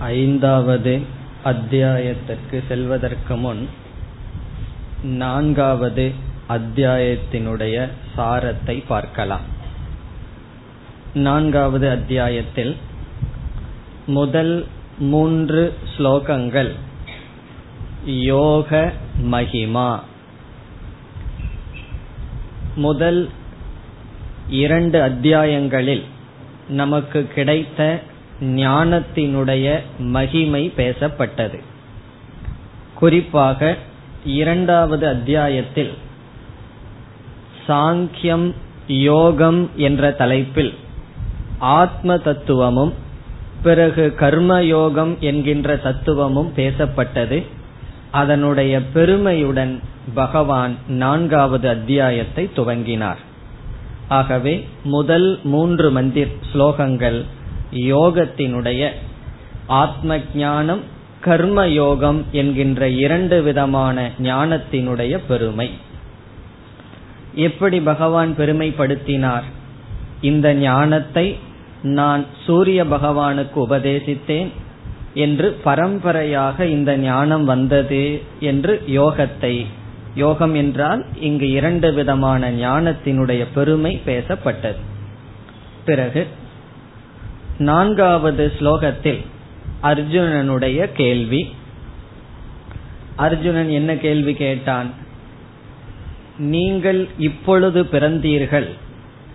ஐந்தாவது அத்தியாயத்திற்கு செல்வதற்கு முன் நான்காவது அத்தியாயத்தினுடைய சாரத்தை பார்க்கலாம். நான்காவது அத்தியாயத்தில் முதல் மூன்று ஸ்லோகங்கள் யோக மகிமா. முதல் இரண்டு அத்தியாயங்களில் நமக்கு கிடைத்த ஞானத்தினுடைய மகிமை பேசப்பட்டது. குறிப்பாக இரண்டாவது அத்தியாயத்தில் சாங்கியம் யோகம் என்ற தலைப்பில் ஆத்ம தத்துவமும் பிறகு கர்மயோகம் என்கின்ற தத்துவமும் பேசப்பட்டது. அதனுடைய பெருமையுடன் பகவான் நான்காவது அத்தியாயத்தை துவங்கினார். ஆகவே முதல் மூன்று மந்திர் ஸ்லோகங்கள் யோகத்தினுடைய ஆத்ம ஞானம் கர்ம யோகம் என்கின்ற இரண்டு விதமான ஞானத்தினுடைய பெருமை. எப்படி பகவான் பெருமைப்படுத்தினார்? இந்த ஞானத்தை நான் சூரிய பகவானுக்கு உபதேசித்தேன் என்று பரம்பரையாக இந்த ஞானம் வந்தது என்று யோகத்தை யோகம் என்றால் இங்கு இரண்டு விதமான ஞானத்தினுடைய பெருமை பேசப்பட்டது. பிறகு நான்காவது ஸ்லோகத்தில் அர்ஜுனனுடைய கேள்வி. அர்ஜுனன் என்ன கேள்வி கேட்டான்? நீங்கள் இப்பொழுது பிறந்தீர்கள்.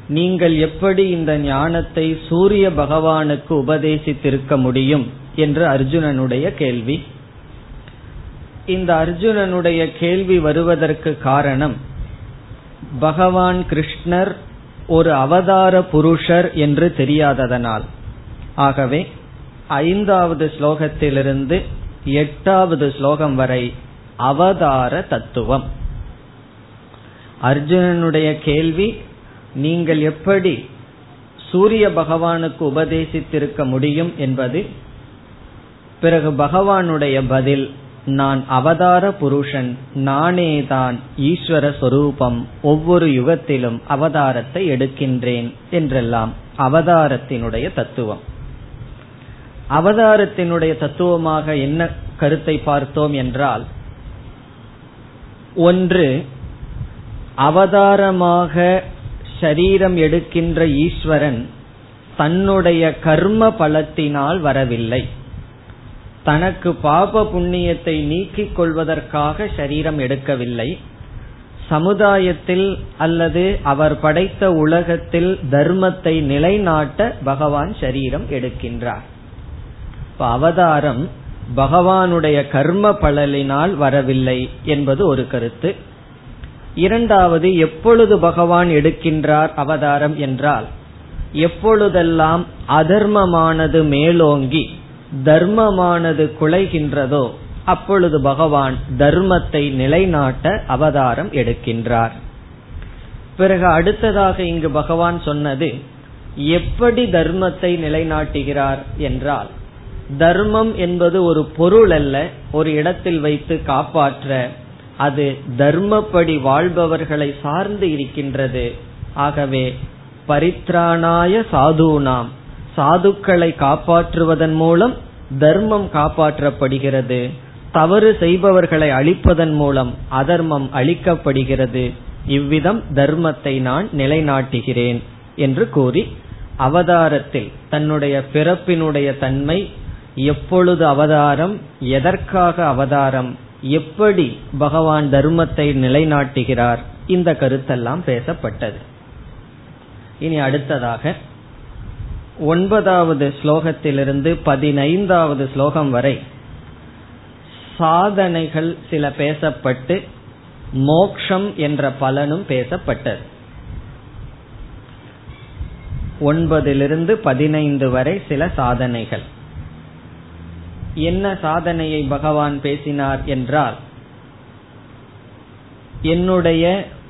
நீங்கள் எப்படி இந்த ஞானத்தை சூரிய பகவானுக்கு உபதேசித்திருக்க முடியும் என்று அர்ஜுனனுடைய கேள்வி. இந்த அர்ஜுனனுடைய கேள்வி வருவதற்கு காரணம் பகவான் கிருஷ்ணர் ஒரு அவதார புருஷர் என்று தெரியாததனால். ஆகவே ஐந்தாவது ஸ்லோகத்திலிருந்து எட்டாவது ஸ்லோகம் வரை அவதார தத்துவம். அர்ஜுனனுடைய கேள்வி நீங்கள் எப்படி சூரிய பகவானுக்கு உபதேசித்திருக்க முடியும் என்பது. பிறகு பகவானுடைய பதில் நான் அவதார புருஷன் நானேதான் ஈஸ்வர சொரூபம் ஒவ்வொரு யுகத்திலும் அவதாரத்தை எடுக்கின்றேன் என்றெல்லாம் அவதாரத்தினுடைய தத்துவம். அவதாரத்தினுடைய தத்துவமாக என்ன கருத்தை பார்த்தோம் என்றால் ஒன்று அவதாரமாக ஷரீரம் எடுக்கின்ற ஈஸ்வரன் தன்னுடைய கர்ம பலத்தினால் வரவில்லை. தனக்கு பாப புண்ணியத்தை நீக்கிக் கொள்வதற்காக ஷரீரம் எடுக்கவில்லை. சமுதாயத்தில் அல்லது அவர் படைத்த உலகத்தில் தர்மத்தை நிலைநாட்ட பகவான் ஷரீரம் எடுக்கின்றார். இப்ப அவதாரம் பகவானுடைய கர்ம பலனினால் வரவில்லை என்பது ஒரு கருத்து. இரண்டாவது எப்பொழுது பகவான் எடுக்கின்றார் அவதாரம் என்றால் எப்பொழுதெல்லாம் அதர்மமானது மேலோங்கி தர்மமானது குலைகின்றதோ அப்பொழுது பகவான் தர்மத்தை நிலைநாட்ட அவதாரம் எடுக்கின்றார். பிறகு அடுத்ததாக இங்கு பகவான் சொன்னது எப்படி தர்மத்தை நிலைநாட்டுகிறார் என்றால் தர்மம் என்பது ஒரு பொருள் அல்ல ஒரு இடத்தில் வைத்து காப்பாற்ற. அது தர்மப்படி வாழ்பவர்களை சார்ந்து இருக்கின்றது. ஆகவே பரித்ராணாய சாதுனாம். சாதுக்களை காப்பாற்றுவதன் மூலம் தர்மம் காப்பாற்றப்படுகிறது. தவறு செய்பவர்களை அழிப்பதன் மூலம் அதர்மம் அழிக்கப்படுகிறது. இவ்விதம் தர்மத்தை நான் நிலைநாட்டுகிறேன் என்று கூறி அவதாரத்தில் தன்னுடைய பிறப்பினுடைய தன்மை எப்பொழுது அவதாரம் எதற்காக அவதாரம் எப்படி பகவான் தர்மத்தை நிலைநாட்டுகிறார் இந்த கருத்தெல்லாம் பேசப்பட்டது. இனி அடுத்ததாக ஒன்பதாவது ஸ்லோகத்திலிருந்து பதினைந்தாவது ஸ்லோகம் வரை சாதனைகள் சில பேசப்பட்டு மோக்ஷம் என்ற பலனும் பேசப்பட்டது. ஒன்பதிலிருந்து பதினைந்து வரை சில சாதனைகள். என்ன சாதனையை பகவான் பேசினார் என்றால் என்னுடைய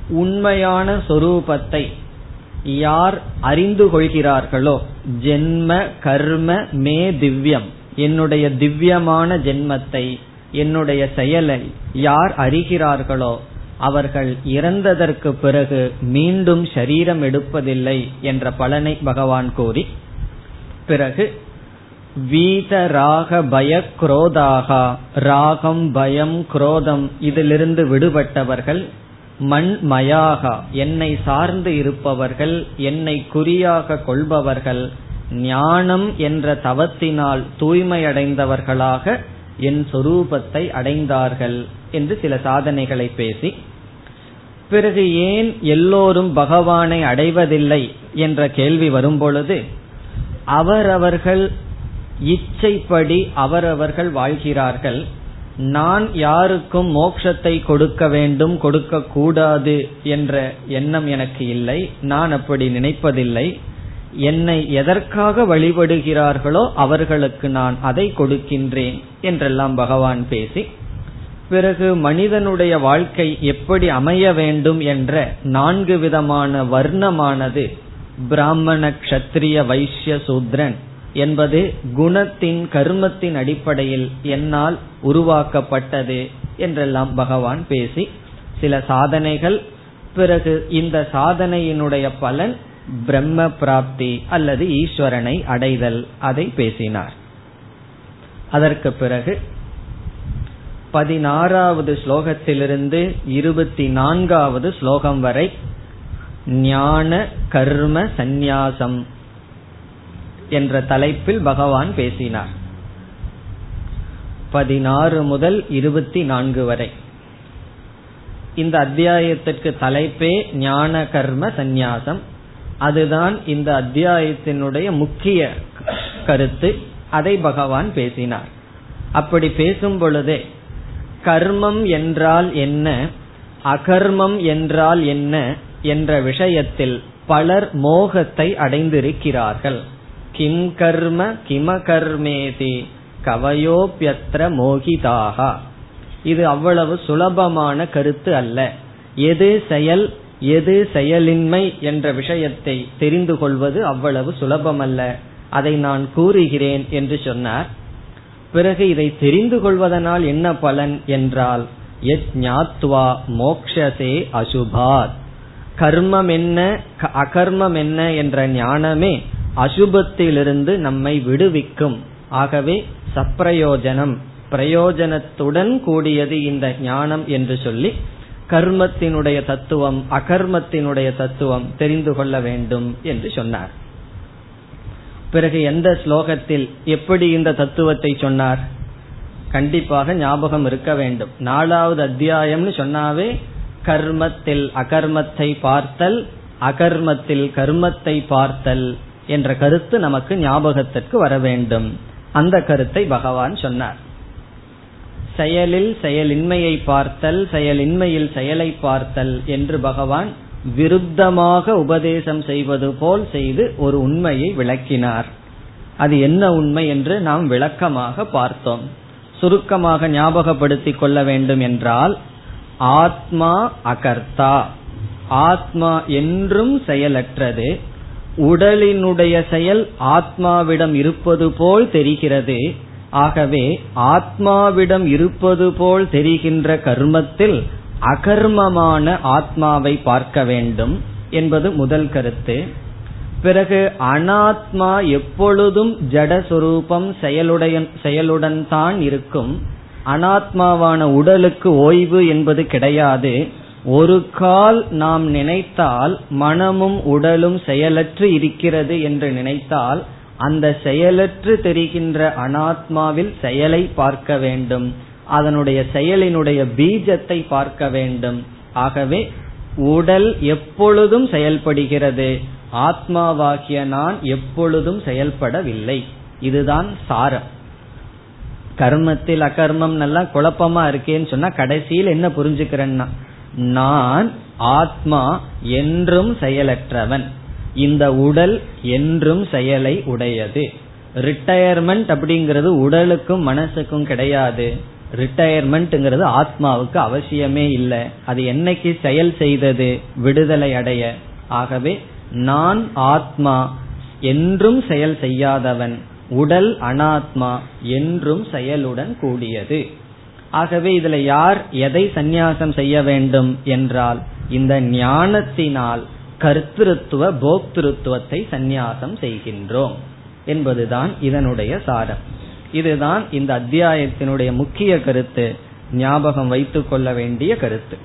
உண்மையான சொரூபத்தை யார் அறிந்து கொள்கிறார்களோ ஜென்ம கர்ம மே திவ்யம் என்னுடைய திவ்யமான ஜென்மத்தை என்னுடைய செயலை யார் அறிகிறார்களோ அவர்கள் இறந்ததற்கு பிறகு மீண்டும் சரீரம் எடுப்பதில்லை என்ற பலனை பகவான் கூறி பிறகு வீத ராக பய குரோதாகா ராகம் பயம் குரோதம் இதிலிருந்து விடுபட்டவர்கள் மண்மயாகா என்னை சார்ந்து இருப்பவர்கள் என்னை குறியாக கொள்பவர்கள் ஞானம் என்ற தவத்தினால் தூய்மையடைந்தவர்களாக என் சொரூபத்தை அடைந்தார்கள் என்று சில சாதனைகளை பேசி பிறகு ஏன் எல்லோரும் பகவானை அடைவதில்லை என்ற கேள்வி வரும்பொழுது அவரவர்கள் இச்சைப்படி அவரவர்கள் வாழ்கிறார்கள். நான் யாருக்கும் மோட்சத்தை கொடுக்க வேண்டும் கொடுக்க கூடாது என்ற எண்ணம் எனக்கு இல்லை. நான் அப்படி நினைப்பதில்லை. என்னை எதற்காக வழிபடுகிறார்களோ அவர்களுக்கு நான் அதை கொடுக்கின்றேன் என்றெல்லாம் பகவான் பேசி பிறகு மனிதனுடைய வாழ்க்கை எப்படி அமைய வேண்டும் என்ற நான்கு விதமான வர்ணமானது பிராமண கஷத்திரிய வைசிய சூத்ரன் என்பது குணத்தின் கர்மத்தின் அடிப்படையில் என்னால் உருவாக்கப்பட்டது என்றெல்லாம் பகவான் பேசி சில சாதனைகள் பிறகு இந்த சாதனையினுடைய பலன் பிரம்ம பிராப்தி அல்லது ஈஸ்வரனை அடைதல் அதை பேசினார். அதற்கு பிறகு பதினாறாவது ஸ்லோகத்திலிருந்து இருபத்தி நான்காவது ஸ்லோகம் வரை ஞான கர்ம சந்நியாசம் என்ற தலைப்பில் பகவான் பேசினார். பதினாறு முதல் இருபத்தி நான்கு வரை. இந்த அத்தியாயத்திற்கு தலைப்பே ஞான கர்ம சந்நியாசம். அதுதான் இந்த அத்தியாயத்தினுடைய முக்கிய கருத்து. அதை பகவான் பேசினார். அப்படி பேசும் பொழுதே கர்மம் என்றால் என்ன அகர்மம் என்றால் என்ன என்ற விஷயத்தில் பலர் மோகத்தை அடைந்திருக்கிறார்கள். கிம் கர்ம கிம கர்மேதி கவயோபியத்திர மோகிதாகா. இது அவ்வளவு சுலபமான கருத்து அல்ல. எது செயல் எது செயலின்மை என்ற விஷயத்தை தெரிந்து கொள்வது அவ்வளவு சுலபமல்ல. அதை நான் கூறுகிறேன் என்று சொன்னார். பிறகு இதை தெரிந்து கொள்வதனால் என்ன பலன் என்றால் எத் ஞாத்வா மோக்ஷசே அசுபாத். கர்மம் என்ன அகர்மம் என்ன என்ற ஞானமே அசுபத்திலிருந்து நம்மை விடுவிக்கும். ஆகவே சப்பிரயோஜனம் பிரயோஜனத்துடன் கூடியது இந்த ஞானம் என்று சொல்லி கர்மத்தினுடைய தத்துவம் அகர்மத்தினுடைய தத்துவம் தெரிந்து கொள்ள வேண்டும் என்று சொன்னார். பிறகு எந்த ஸ்லோகத்தில் எப்படி இந்த தத்துவத்தை சொன்னார்? கண்டிப்பாக ஞாபகம் இருக்க வேண்டும். நாலாவது அத்தியாயம்னு சொன்னாவே கர்மத்தில் அகர்மத்தை பார்த்தல் அகர்மத்தில் கர்மத்தை பார்த்தல். என்ற கருத்து நமக்கு ஞாபகத்திற்கு வர வேண்டும். அந்த கருத்தை பகவான் சொன்னார். செயலில் செயலின்மையை பார்த்தல் செயலின்மையில் செயலை பார்த்தல் என்று பகவான் விருத்தமாக உபதேசம் செய்வது போல் செய்து ஒரு உண்மையை விளக்கினார். அது என்ன உண்மை என்று நாம் விளக்கமாக பார்த்தோம். சுருக்கமாக ஞாபகப்படுத்திக் கொள்ள வேண்டும் என்றால் ஆத்மா அகர்த்தா. ஆத்மா என்றும் செயலற்றது உடலினுடைய செயல் ஆத்மாவிடம் இருப்பது போல் தெரிகிறது. ஆகவே ஆத்மாவிடம் இருப்பது போல் தெரிகின்ற கர்மத்தில் அகர்மமான ஆத்மாவை பார்க்க வேண்டும் என்பது முதல் கருத்து. பிறகு அனாத்மா எப்பொழுதும் ஜடஸ்வரூபம் செயலுடைய செயலுடன் தான் இருக்கும். அனாத்மாவான உடலுக்கு ஓய்வு என்பது கிடையாது. ஒரு கால் நாம் நினைத்தால் மனமும் உடலும் செயலற்று இருக்கிறது என்று நினைத்தால் அந்த செயலற்று தெரிகின்ற அனாத்மாவில் செயலை பார்க்க வேண்டும். அதனுடைய செயலினுடைய பீஜத்தை பார்க்க வேண்டும். ஆகவே உடல் எப்பொழுதும் செயல்படுகிறது. ஆத்மாவாகிய நான் எப்பொழுதும் செயல்படவில்லை. இதுதான் சாரம். கர்மத்தில் அகர்மம் நல்லா குழப்பமா இருக்கேன்னு சொன்னா கடைசியில் என்ன புரிஞ்சுக்கிறேன்னா நான் ஆத்மா என்றும் செயலற்றவன். இந்த உடல் என்றும் செயலை உடையது. ரிட்டையர்மெண்ட் அப்படிங்கிறது உடலுக்கும் மனசுக்கும் கிடையாது. ரிட்டையர்மெண்ட்ங்கிறது ஆத்மாவுக்கு அவசியமே இல்லை. அது என்னைக்கு செயல் செய்தது விடுதலை அடைய. ஆகவே நான் ஆத்மா என்றும் செயல் செய்யாதவன். உடல் அனாத்மா என்றும் செயலுடன் கூடியது. ஆகவே இதுல யார் எதை சந்நியாசம் செய்ய வேண்டும் என்றால் இந்த ஞானத்தினால் கர்த்திருத்துவ போக்திருத்துவத்தை சந்நியாசம் செய்கின்றோம் என்பதுதான் இதனுடைய சாரம். இதுதான் இந்த அத்தியாயத்தினுடைய முக்கிய கருத்து ஞாபகம் வைத்துக் கொள்ள வேண்டிய கருத்து.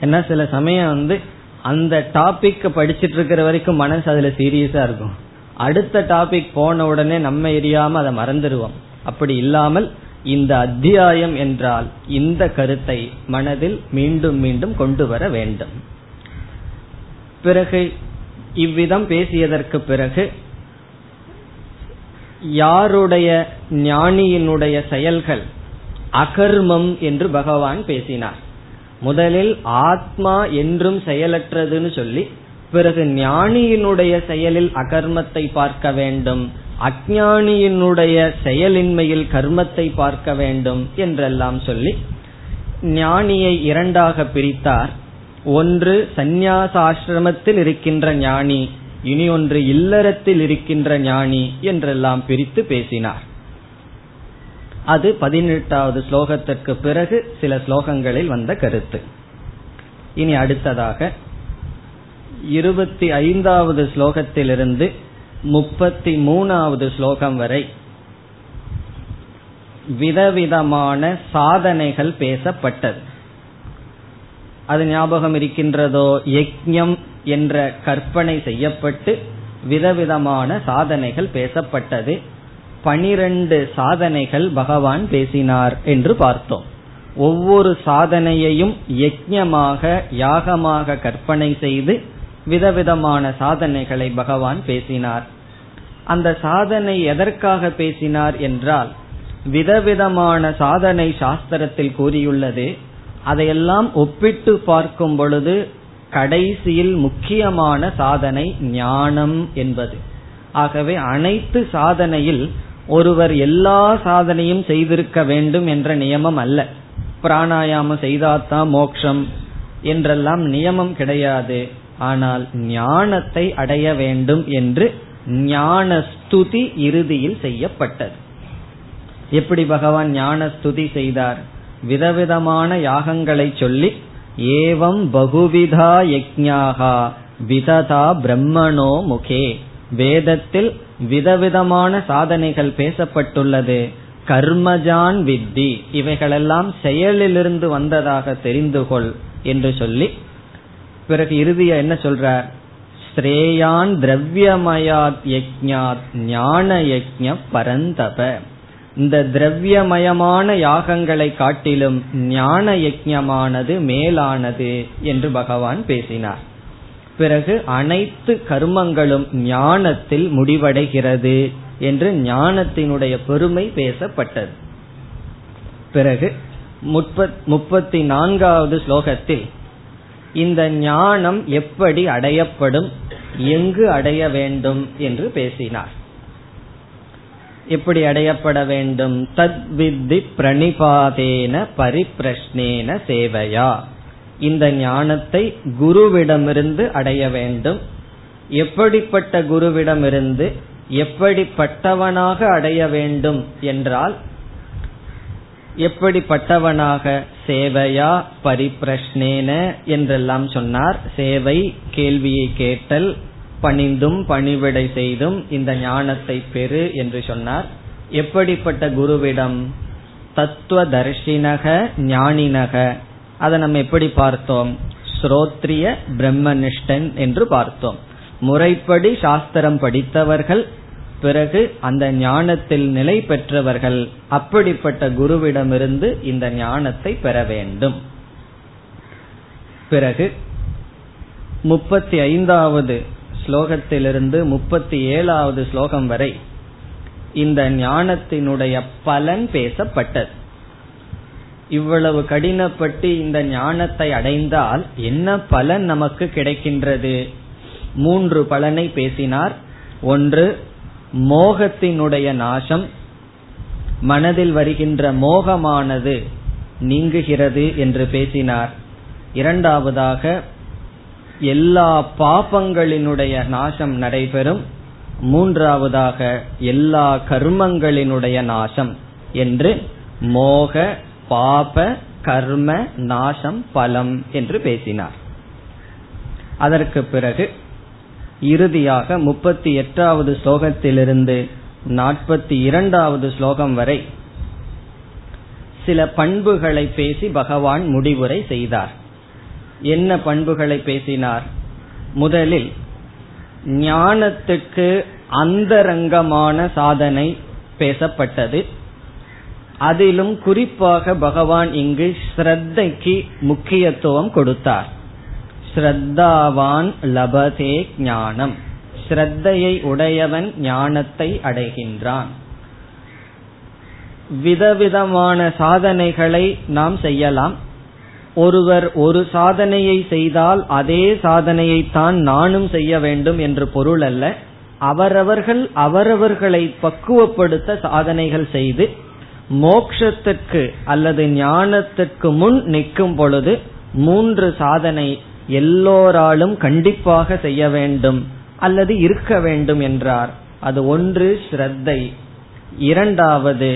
என்ன சில சமயம் வந்து அந்த டாபிக் படிச்சிட்டு இருக்கிற வரைக்கும் மனசு அதுல சீரியஸா இருக்கும். அடுத்த டாபிக் போன உடனே நம்ம எரியாம அதை மறந்துடுவோம் அப்படி இல்லாமல் இந்த அத்தியாயம் என்றால் இந்த கருத்தை மனதில் மீண்டும் மீண்டும் கொண்டு வர வேண்டும். பிறகு இவ்விதம் பேசியதற்கு பிறகு யாருடைய ஞானியினுடைய செயல்கள் அகர்மம் என்று பகவான் பேசினார். முதலில் ஆத்மா என்றும் செயலற்றதுன்னு சொல்லி பிறகு ஞானியினுடைய செயலில் அகர்மத்தை பார்க்க வேண்டும். அஜானியினுடைய செயலின்மையில் கர்மத்தை பார்க்க வேண்டும் என்றெல்லாம் சொல்லி ஞானியை இரண்டாக பிரித்தார். ஒன்று சந்நியாசாசிரமத்தில் இருக்கின்ற ஞானி இனி ஒன்று இல்லறத்தில் இருக்கின்ற ஞானி என்றெல்லாம் பிரித்து பேசினார். அது பதினெட்டாவது ஸ்லோகத்திற்கு பிறகு சில ஸ்லோகங்களில் வந்த கருத்து. இனி அடுத்ததாக இருபத்தி ஐந்தாவது ஸ்லோகத்திலிருந்து முப்பத்தி மூணாவது ஸ்லோகம் வரை விதவிதமான சாதனைகள் பேசப்பட்டது. அது ஞாபகம் இருக்கின்றதோ? யக்ஞம் என்ற கற்பனை செய்யப்பட்டு விதவிதமான சாதனைகள் பேசப்பட்டது. பனிரெண்டு சாதனைகள் பகவான் பேசினார் என்று பார்த்தோம். ஒவ்வொரு சாதனையையும் யஜ்யமாக யாகமாக கற்பனை செய்து விதவிதமான சாதனைகளை பகவான் பேசினார். அந்த சாதனை எதற்காக பேசினார் என்றால் விதவிதமான சாதனை சாஸ்திரத்தில் கூறியுள்ளது அதையெல்லாம் ஒப்பிட்டு பார்க்கும் பொழுது கடைசியில் முக்கியமான சாதனை ஞானம் என்பது. ஆகவே அனைத்து சாதனையில் ஒருவர் எல்லா சாதனையும் செய்திருக்க வேண்டும் என்ற நியமம் அல்ல. பிராணாயாமம் செய்தாத்தான் மோக்ஷம் என்றெல்லாம் நியமம் கிடையாது. ஆனால் ஞானத்தை அடைய வேண்டும் என்று ஞானஸ்துதி இறுதியில் செய்யப்பட்டது. எப்படி பகவான் ஞானஸ்துதி செய்தார்? விதவிதமான யாகங்களை சொல்லி ஏவம் பகுவிதா யஜ்ஞாகா விததா பிரம்மணோ முகே. வேதத்தில் விதவிதமான சாதனைகள் பேசப்பட்டுள்ளது. கர்மஜான் வித்தி. இவைகளெல்லாம் செயலிலிருந்து வந்ததாக தெரிந்து கொள் என்று சொல்லி பிறகு இறுதிய என்ன சொல்றார் ஸ்ரேயான் திரவியமயாத் யஜ்ஞாத் ஞான யஜ்ஞ பரந்தப. இந்த திரவியமயமான யாகங்களை காட்டிலும் ஞான யஜ்ஞமானது மேலானது என்று பகவான் பேசினார். பிறகு அனைத்து கர்மங்களும் ஞானத்தில் முடிவடைகிறது என்று ஞானத்தினுடைய பெருமை பேசப்பட்டது. பிறகு முப்பத்தி நான்காவது ஸ்லோகத்தில் இந்த ஞானம் எப்படி அடையப்படும் எங்கு அடைய வேண்டும் என்று பேசினார். எப்படி அடையப்பட வேண்டும்? தத் வித்தி பிரணிபாதேன பரிப்பிரஷ்னேன சேவையா. இந்த ஞானத்தை குருவிடமிருந்து அடைய வேண்டும். எப்படிப்பட்ட குருவிடமிருந்து எப்படிப்பட்டவனாக அடைய வேண்டும் என்றால் எப்படிப்பட்டவனாக சேவையா பரிப்பிரஷ்னேன என்றெல்லாம் சொன்னார். சேவை கேள்வியை கேட்டல் பணிந்தும் பணிவிடை செய்தும் இந்த ஞானத்தை பெறு என்று சொன்னார். எப்படிப்பட்ட குருவிடம்? தத்துவ தர்ஷினக ஞானினக. அதை நம்ம எப்படி பார்த்தோம்? ஸ்ரோத்ரிய பிரம்மனிஷ்டன் என்று பார்த்தோம். முறைப்படி சாஸ்திரம் படித்தவர்கள் பிறகு அந்த ஞானத்தில் நிலை பெற்றவர்கள் அப்படிப்பட்ட குருவிடமிருந்து இந்த ஞானத்தை பெற வேண்டும். பிறகு முப்பத்தி ஐந்தாவது ஸ்லோகத்திலிருந்து முப்பத்தி ஏழாவது ஸ்லோகம் வரை இந்த ஞானத்தினுடைய பலன் பேசப்பட்டது. இவ்வளவு கடினப்பட்டு இந்த ஞானத்தை அடைந்தால் என்ன பலன் நமக்கு கிடைக்கின்றது? மூன்று பலனை பேசினார். ஒன்று மோகத்தினுடைய நாசம் மனதில் வருகின்ற மோகமானது நீங்குகிறது என்று பேசினார். இரண்டாவதாக எல்லா பாபங்களினுடைய நாசம் நடைபெறும். மூன்றாவதாக எல்லா கர்மங்களினுடைய நாசம் என்று மோக பாப கர்ம நாசம் பலம் என்று பேசினார். அதற்கு பிறகு இறுதியாக முப்பத்தி எட்டாவது ஸ்லோகத்திலிருந்து நாற்பத்தி இரண்டாவது ஸ்லோகம் வரை சில பண்புகளை பேசி பகவான் முடிவுரை செய்தார். என்ன பண்புகளை பேசினார்? முதலில் ஞானத்துக்கு அந்தரங்கமான சாதனை பேசப்பட்டது. அதிலும் குறிப்பாக பகவான் இங்கு ஸ்ரத்தைக்கு முக்கியத்துவம் கொடுத்தார். ஸ்ரத்தாவான் லபதே ஞானம். ஸ்ரத்தையை உடையவன் ஞானத்தை அடைகின்றான். விதவிதமான சாதனைகளை நாம் செய்யலாம். ஒருவர் ஒரு சாதனையை செய்தால் அதே சாதனையை தான் நானும் செய்ய வேண்டும் என்று பொருள் அல்ல. அவரவர்கள் அவரவர்களை பக்குவப்படுத்த சாதனைகள் செய்து மோக்ஷத்துக்கு அல்லது ஞானத்துக்கு முன் நிற்கும் பொழுது மூன்று சாதனை எல்லோராலும் கண்டிப்பாக செய்ய வேண்டும் அல்லது இருக்க வேண்டும் என்றார். அது ஒன்று ஸ்ரத்தை. இரண்டாவது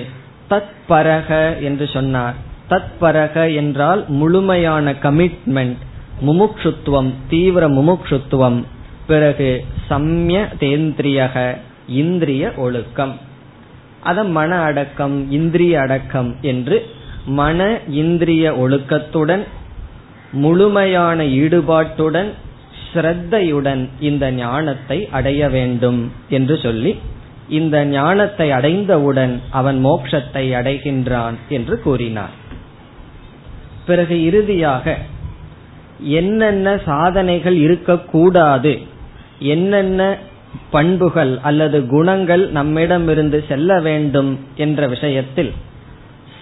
தத்பரக என்று சொன்னார். தத்பரக என்றால் முழுமையான கமிட்மெண்ட் முமுக்ஷுத்துவம் தீவிர முமுக்ஷுத்துவம் பிறகு சம்ய தேந்திரியக இந்திரிய ஒழுக்கம். அத மன அடக்கம் இந்திரிய அடக்கம் என்று மன இந்திரிய ஒழுக்கத்துடன் முழுமையான ஈடுபாட்டுடன் ஸ்ரத்தையுடன் இந்த ஞானத்தை அடைய வேண்டும் என்று சொல்லி இந்த ஞானத்தை அடைந்தவுடன் அவன் மோட்சத்தை அடைகின்றான் என்று கூறினார். பிறகு இறுதியாக என்னென்ன சாதனைகள் இருக்கக்கூடாது என்னென்ன பண்புகள் அல்லது குணங்கள் நம்மிடமிருந்து செல்ல வேண்டும் என்ற விஷயத்தில்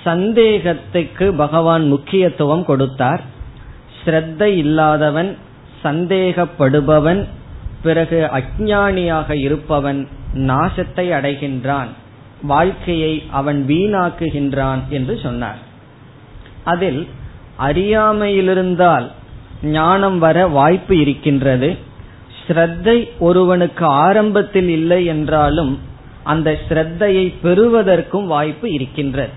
சந்தேகத்துக்கு பகவான் முக்கியத்துவம் கொடுத்தார். ஸ்ரத்தை இல்லாதவன் சந்தேகப்படுபவன் பிறகு அஜானியாக இருப்பவன் நாசத்தை அடைகின்றான் வாழ்க்கையை அவன் வீணாக்குகின்றான் என்று சொன்னார். அதில் அறியாமையிலிருந்தால் ஞானம் வர வாய்ப்பு இருக்கின்றது. ஸ்ரத்தை ஒருவனுக்கு ஆரம்பத்தில் இல்லை என்றாலும் அந்த ஸ்ரத்தையை பெறுவதற்கும் வாய்ப்பு இருக்கின்றது.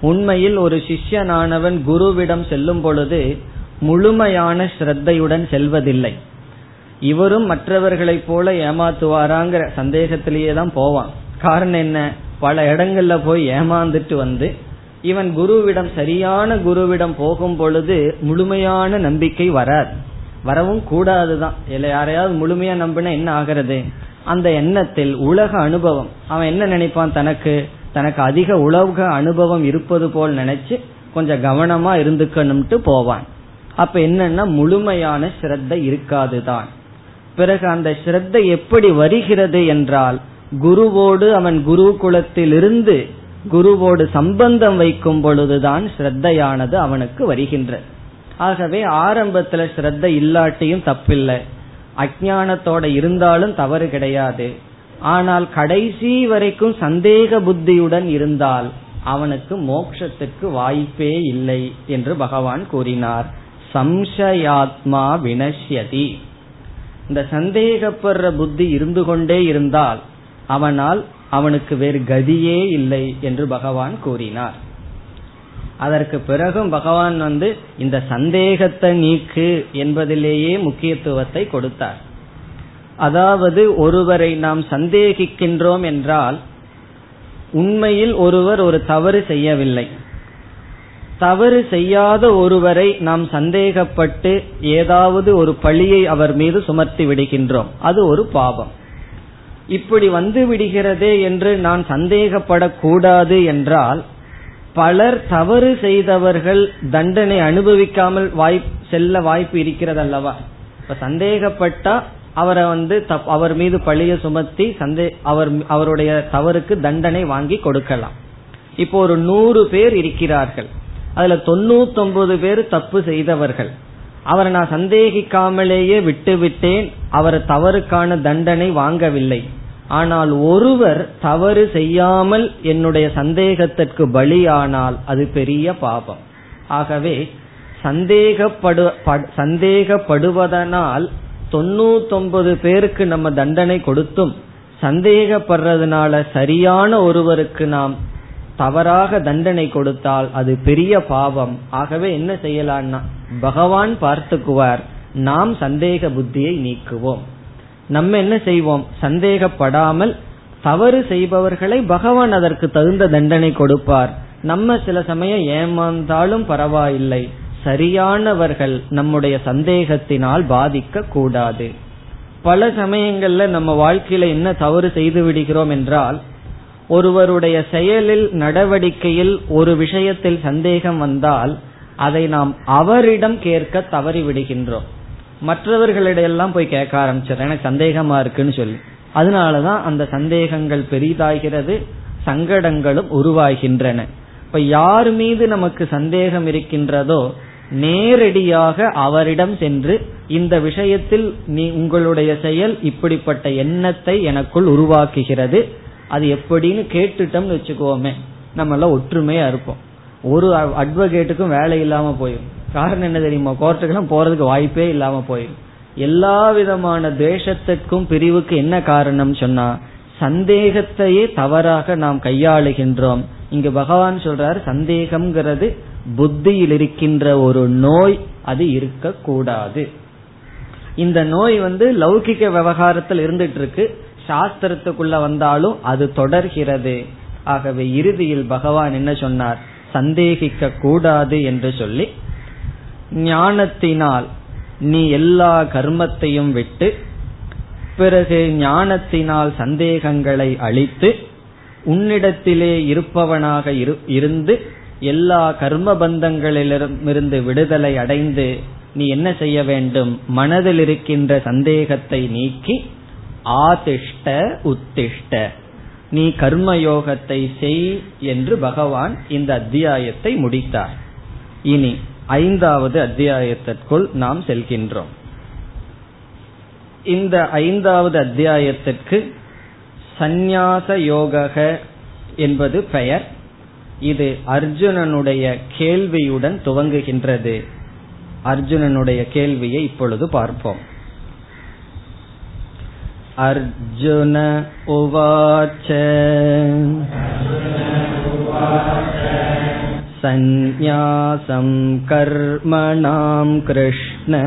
உண்மையில் ஒரு சிஷ்யனானவன் குருவிடம் செல்லும் பொழுது முழுமையான ஸ்ரத்தையுடன் செல்வதில்லை. இவரும் மற்றவர்களைப் போல ஏமாத்துவாராங்கிற சந்தேகத்திலேயே தான் போவான். காரணம் என்ன? பல இடங்கள்ல போய் ஏமாந்துட்டு வந்து இவன் குருவிடம் சரியான குருவிடம் போகும் பொழுது முழுமையான நம்பிக்கை வராது. வரவும் கூடாதுதான். இல்ல யாரையாவது முழுமையா நம்பினா என்ன ஆகிறது? அந்த எண்ணத்தில் உலக அனுபவம். அவன் என்ன நினைப்பான் தனக்கு? தனக்கு அதிக உலக அனுபவம் இருப்பது போல் நினைச்சு கொஞ்சம் கவனமா இருந்துக்கணும்ட்டு போவான். அப்ப என்னன்னா முழுமையான ஸ்ரத்த இருக்காதுதான். பிறகு அந்த ஸ்ரத்த எப்படி வருகிறது என்றால் குருவோடு அவன் குரு குலத்திலிருந்து குருவோடு சம்பந்தம் வைக்கும் பொழுதுதான் ஸ்ரத்தையானது அவனுக்கு வருகின்றது ஆகவே ஆரம்பத்துல ஸ்ரத்த இல்லாட்டியும் தப்பில்லை. அஜானத்தோட இருந்தாலும் தவறு கிடையாது. ஆனால் கடைசி வரைக்கும் சந்தேக புத்தியுடன் இருந்தால் அவனுக்கு மோக்ஷத்துக்கு வாய்ப்பே இல்லை என்று பகவான் கூறினார். சம்சயாத்மா வினஷ்யதி. இந்த சந்தேகப்படுற புத்தி இருந்து கொண்டே இருந்தால் அவனால் அவனுக்கு வேறு கதியே இல்லை என்று பகவான் கூறினார். அதற்கு பிறகும் பகவான் வந்து இந்த சந்தேகத்தை நீக்கு என்பதிலேயே முக்கியத்துவத்தை கொடுத்தார். அதாவது ஒருவரை நாம் சந்தேகிக்கின்றோம் என்றால் உண்மையில் ஒருவர் ஒரு தவறு செய்யவில்லை. தவறு செய்யாத ஒருவரை நாம் சந்தேகப்பட்டு ஏதாவது ஒரு பழியை அவர் மீது சுமத்தி விடுகின்றோம். அது ஒரு பாவம் இப்படி வந்து விடுகிறதே என்று நான் சந்தேகப்படக்கூடாது என்றால் பலர் தவறு செய்தவர்கள் தண்டனை அனுபவிக்காமல் வாய்ப்பு செல்ல வாய்ப்பு இருக்கிறது அல்லவா இப்ப சந்தேகப்பட்டா அவரை வந்து அவர் மீது பழிய சுமத்தி சந்தே அவர் அவருடைய தவறுக்கு தண்டனை வாங்கி கொடுக்கலாம். இப்போ ஒரு நூறு பேர் இருக்கிறார்கள். அதுல தொண்ணூத்தொன்பது பேர் தப்பு செய்தவர்கள். அவரை நான் சந்தேகிக்காமலேயே விட்டு விட்டேன் அவர் தவறுக்கான தண்டனை வாங்கவில்லை. ஆனால் ஒருவர் தவறு செய்யாமல் என்னுடைய சந்தேகத்திற்கு பலியானால் அது பெரிய பாபம். ஆகவே சந்தேகப்படு சந்தேகப்படுவதனால் தொண்ணூத்தொன்பது பேருக்கு நம்ம தண்டனை கொடுத்தும் சந்தேகப்படுறதுனால சரியான ஒருவருக்கு நாம் தவறாக தண்டனை கொடுத்தால் அது பெரிய பாவம். ஆகவே என்ன செய்யலாம்னா பகவான் பார்த்துக்குவார் நாம் சந்தேக புத்தியை நீக்குவோம். நம்ம என்ன செய்வோம்? சந்தேகப்படாமல் தவறு செய்பவர்களை பகவான் அதற்கு தகுந்த தண்டனை கொடுப்பார். நம்ம சில சமயம் ஏமாந்தாலும் பரவாயில்லை. சரியானவர்கள் நம்முடைய சந்தேகத்தினால் பாதிக்க கூடாது பல சமயங்கள்ல நம்ம வாழ்க்கையில என்ன தவறு செய்து விடுகிறோம் என்றால் ஒருவருடைய செயலில் நடவடிக்கையில் ஒரு விஷயத்தில் சந்தேகம் வந்தால் அதை நாம் அவரிடம் கேட்க தவறி விடுகின்றோம் மற்றவர்களிடையெல்லாம் போய் கேட்க ஆரம்பிச்சிடறேன். எனக்கு சந்தேகமா இருக்குன்னு சொல்லி. அதனாலதான் அந்த சந்தேகங்கள் பெரிதாகிறது சங்கடங்களும் உருவாகின்றன. இப்ப யார் மீது நமக்கு சந்தேகம் இருக்கின்றதோ நேரடியாக அவரிடம் சென்று இந்த விஷயத்தில் நீ உங்களுடைய செயல் இப்படிப்பட்ட எண்ணத்தை எனக்குள் உருவாக்குகிறது. அது எப்படின்னு கேட்டுட்டோம்னு வச்சுக்கோமே நம்ம எல்லாம் ஒற்றுமையா இருப்போம். ஒரு அட்வொகேட்டுக்கும் வேலை இல்லாம போயிடும் காரணம் என்ன தெரியுமா? கோர்ட்டுக்கெல்லாம் போறதுக்கு வாய்ப்பே இல்லாம போயிடும் எல்லா விதமான தேசத்திற்கும் பிரிவுக்கு என்ன காரணம் சொன்னா சந்தேகத்தையே தவறாக நாம் கையாளுகின்றோம். இங்கு பகவான் சொல்றாரு சந்தேகம்ங்கிறது புத்தியில் இருக்கின்ற ஒரு நோய் அது இருக்கக்கூடாது. இந்த நோய் வந்து லௌகிக விவகாரத்தில் இருந்துட்டு இருக்கு. சாஸ்திரத்துக்குள்ள வந்தாலும் அது தொடர்கிறது. ஆகவே இறுதியில் பகவான் என்ன சொன்னார்? சந்தேகிக்க கூடாது என்று சொல்லி ஞானத்தினால் நீ எல்லா கர்மத்தையும் விட்டு பிறகு ஞானத்தினால் சந்தேகங்களை அழித்து உன்னிடத்திலே இருப்பவனாக இருந்து எல்லா கர்ம பந்தங்களிலிருந்து விடுதலை அடைந்து நீ என்ன செய்ய வேண்டும்? மனதில் இருக்கின்ற சந்தேகத்தை நீக்கி ஆதிஷ்ட உத்திஷ்ட. நீ கர்மயோகத்தை செய் என்று பகவான் இந்த அத்தியாயத்தை முடித்தார். இனி ஐந்தாவது அத்தியாயத்திற்குள் நாம் செல்கின்றோம். இந்த ஐந்தாவது அத்தியாயத்திற்கு சந்நியாச யோக என்பது பெயர். இது அர்ஜுனனுடைய கேள்வியுடன் துவங்குகின்றது. அர்ஜுனனுடைய கேள்வியை இப்பொழுது பார்ப்போம். अर्जुन उवाच सन्न्यासं कर्मणां कृष्ण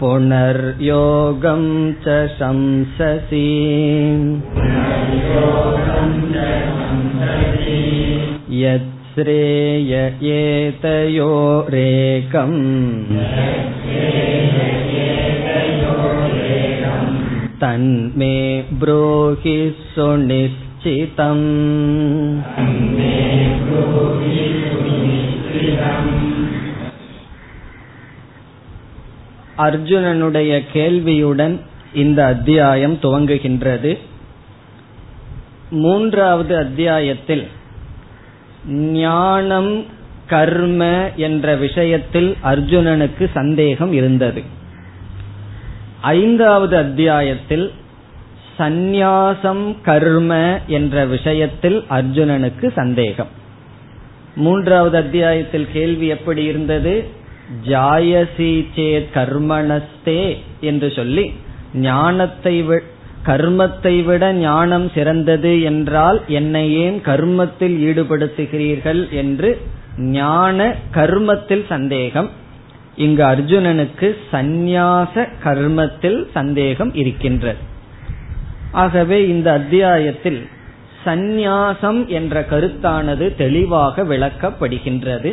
पुनर्योगं च शंससि यत्श्रेय एतयोरेकम् तन्मे ब्रूहि सुनिश्चितम् அர்ஜுனனுடைய கேள்வியுடன் இந்த அத்தியாயம் துவங்குகின்றது மூன்றாவது அத்தியாயத்தில் ஞானம் கர்ம என்ற விஷயத்தில் அர்ஜுனனுக்கு சந்தேகம் இருந்தது. ஐந்தாவது அத்தியாயத்தில் சந்நியாசம் கர்ம என்ற விஷயத்தில் அர்ஜுனனுக்கு சந்தேகம். மூன்றாவது அத்தியாயத்தில் கேள்வி எப்படி இருந்தது? ஜாயசி சேத் கர்மணஸ்தே என்று சொல்லி ஞானத்தை கர்மத்தை விட ஞானம் சிறந்தது என்றால் என்னை ஏன் கர்மத்தில் ஈடுபடுத்துகிறீர்கள் என்று ஞான கர்மத்தில் சந்தேகம். இங்கு அர்ஜுனனுக்கு சந்நியாச கர்மத்தில் சந்தேகம் இருக்கின்றது. ஆகவே இந்த அத்தியாயத்தில் சந்நியாசம் என்ற கருத்தானது தெளிவாக விளக்கப்படுகின்றது.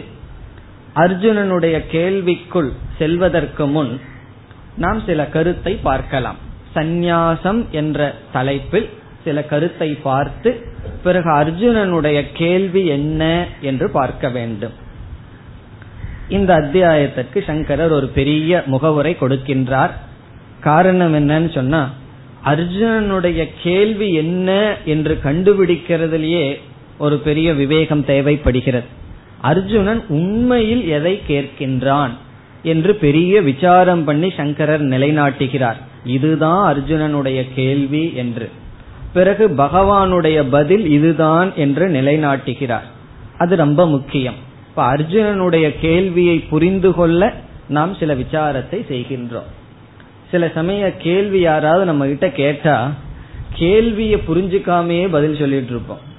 அர்ஜுனனுடைய கேள்விக்குள் செல்வதற்கு முன் நாம் சில கருத்தை பார்க்கலாம். சந்நியாசம் என்ற தலைப்பில் சில கருத்தை பார்த்து பிறகு அர்ஜுனனுடைய கேள்வி என்ன என்று பார்க்க வேண்டும். இந்த அத்தியாயத்திற்கு சங்கரர் ஒரு பெரிய முகவுரை கொடுக்கின்றார். காரணம் என்னன்னு சொன்னா அர்ஜுனனுடைய கேள்வி என்ன என்று கண்டுபிடிக்கிறதுலயே ஒரு பெரிய விவேகம் தேவைப்படுகிறது. அர்ஜுனன் உண்மையில் எதை கேட்கின்றான்? என்று பெரிய விசாரம் பண்ணி சங்கரர் நிலைநாட்டுகிறார். இதுதான் அர்ஜுனனுடைய கேள்வி என்று. பிறகு பகவானுடைய பதில் இதுதான் என்று நிலைநாட்டுகிறார். அது ரொம்ப முக்கியம். இப்ப அர்ஜுனனுடைய கேள்வியை புரிந்து கொள்ள நாம் சில விசாரத்தை செய்கின்றோம். சில சமய கேள்வி யாராவது நம்ம கிட்ட கேட்டா கேள்வியை புரிஞ்சுக்காமையே பதில் சொல்லிட்டு இருப்போம்.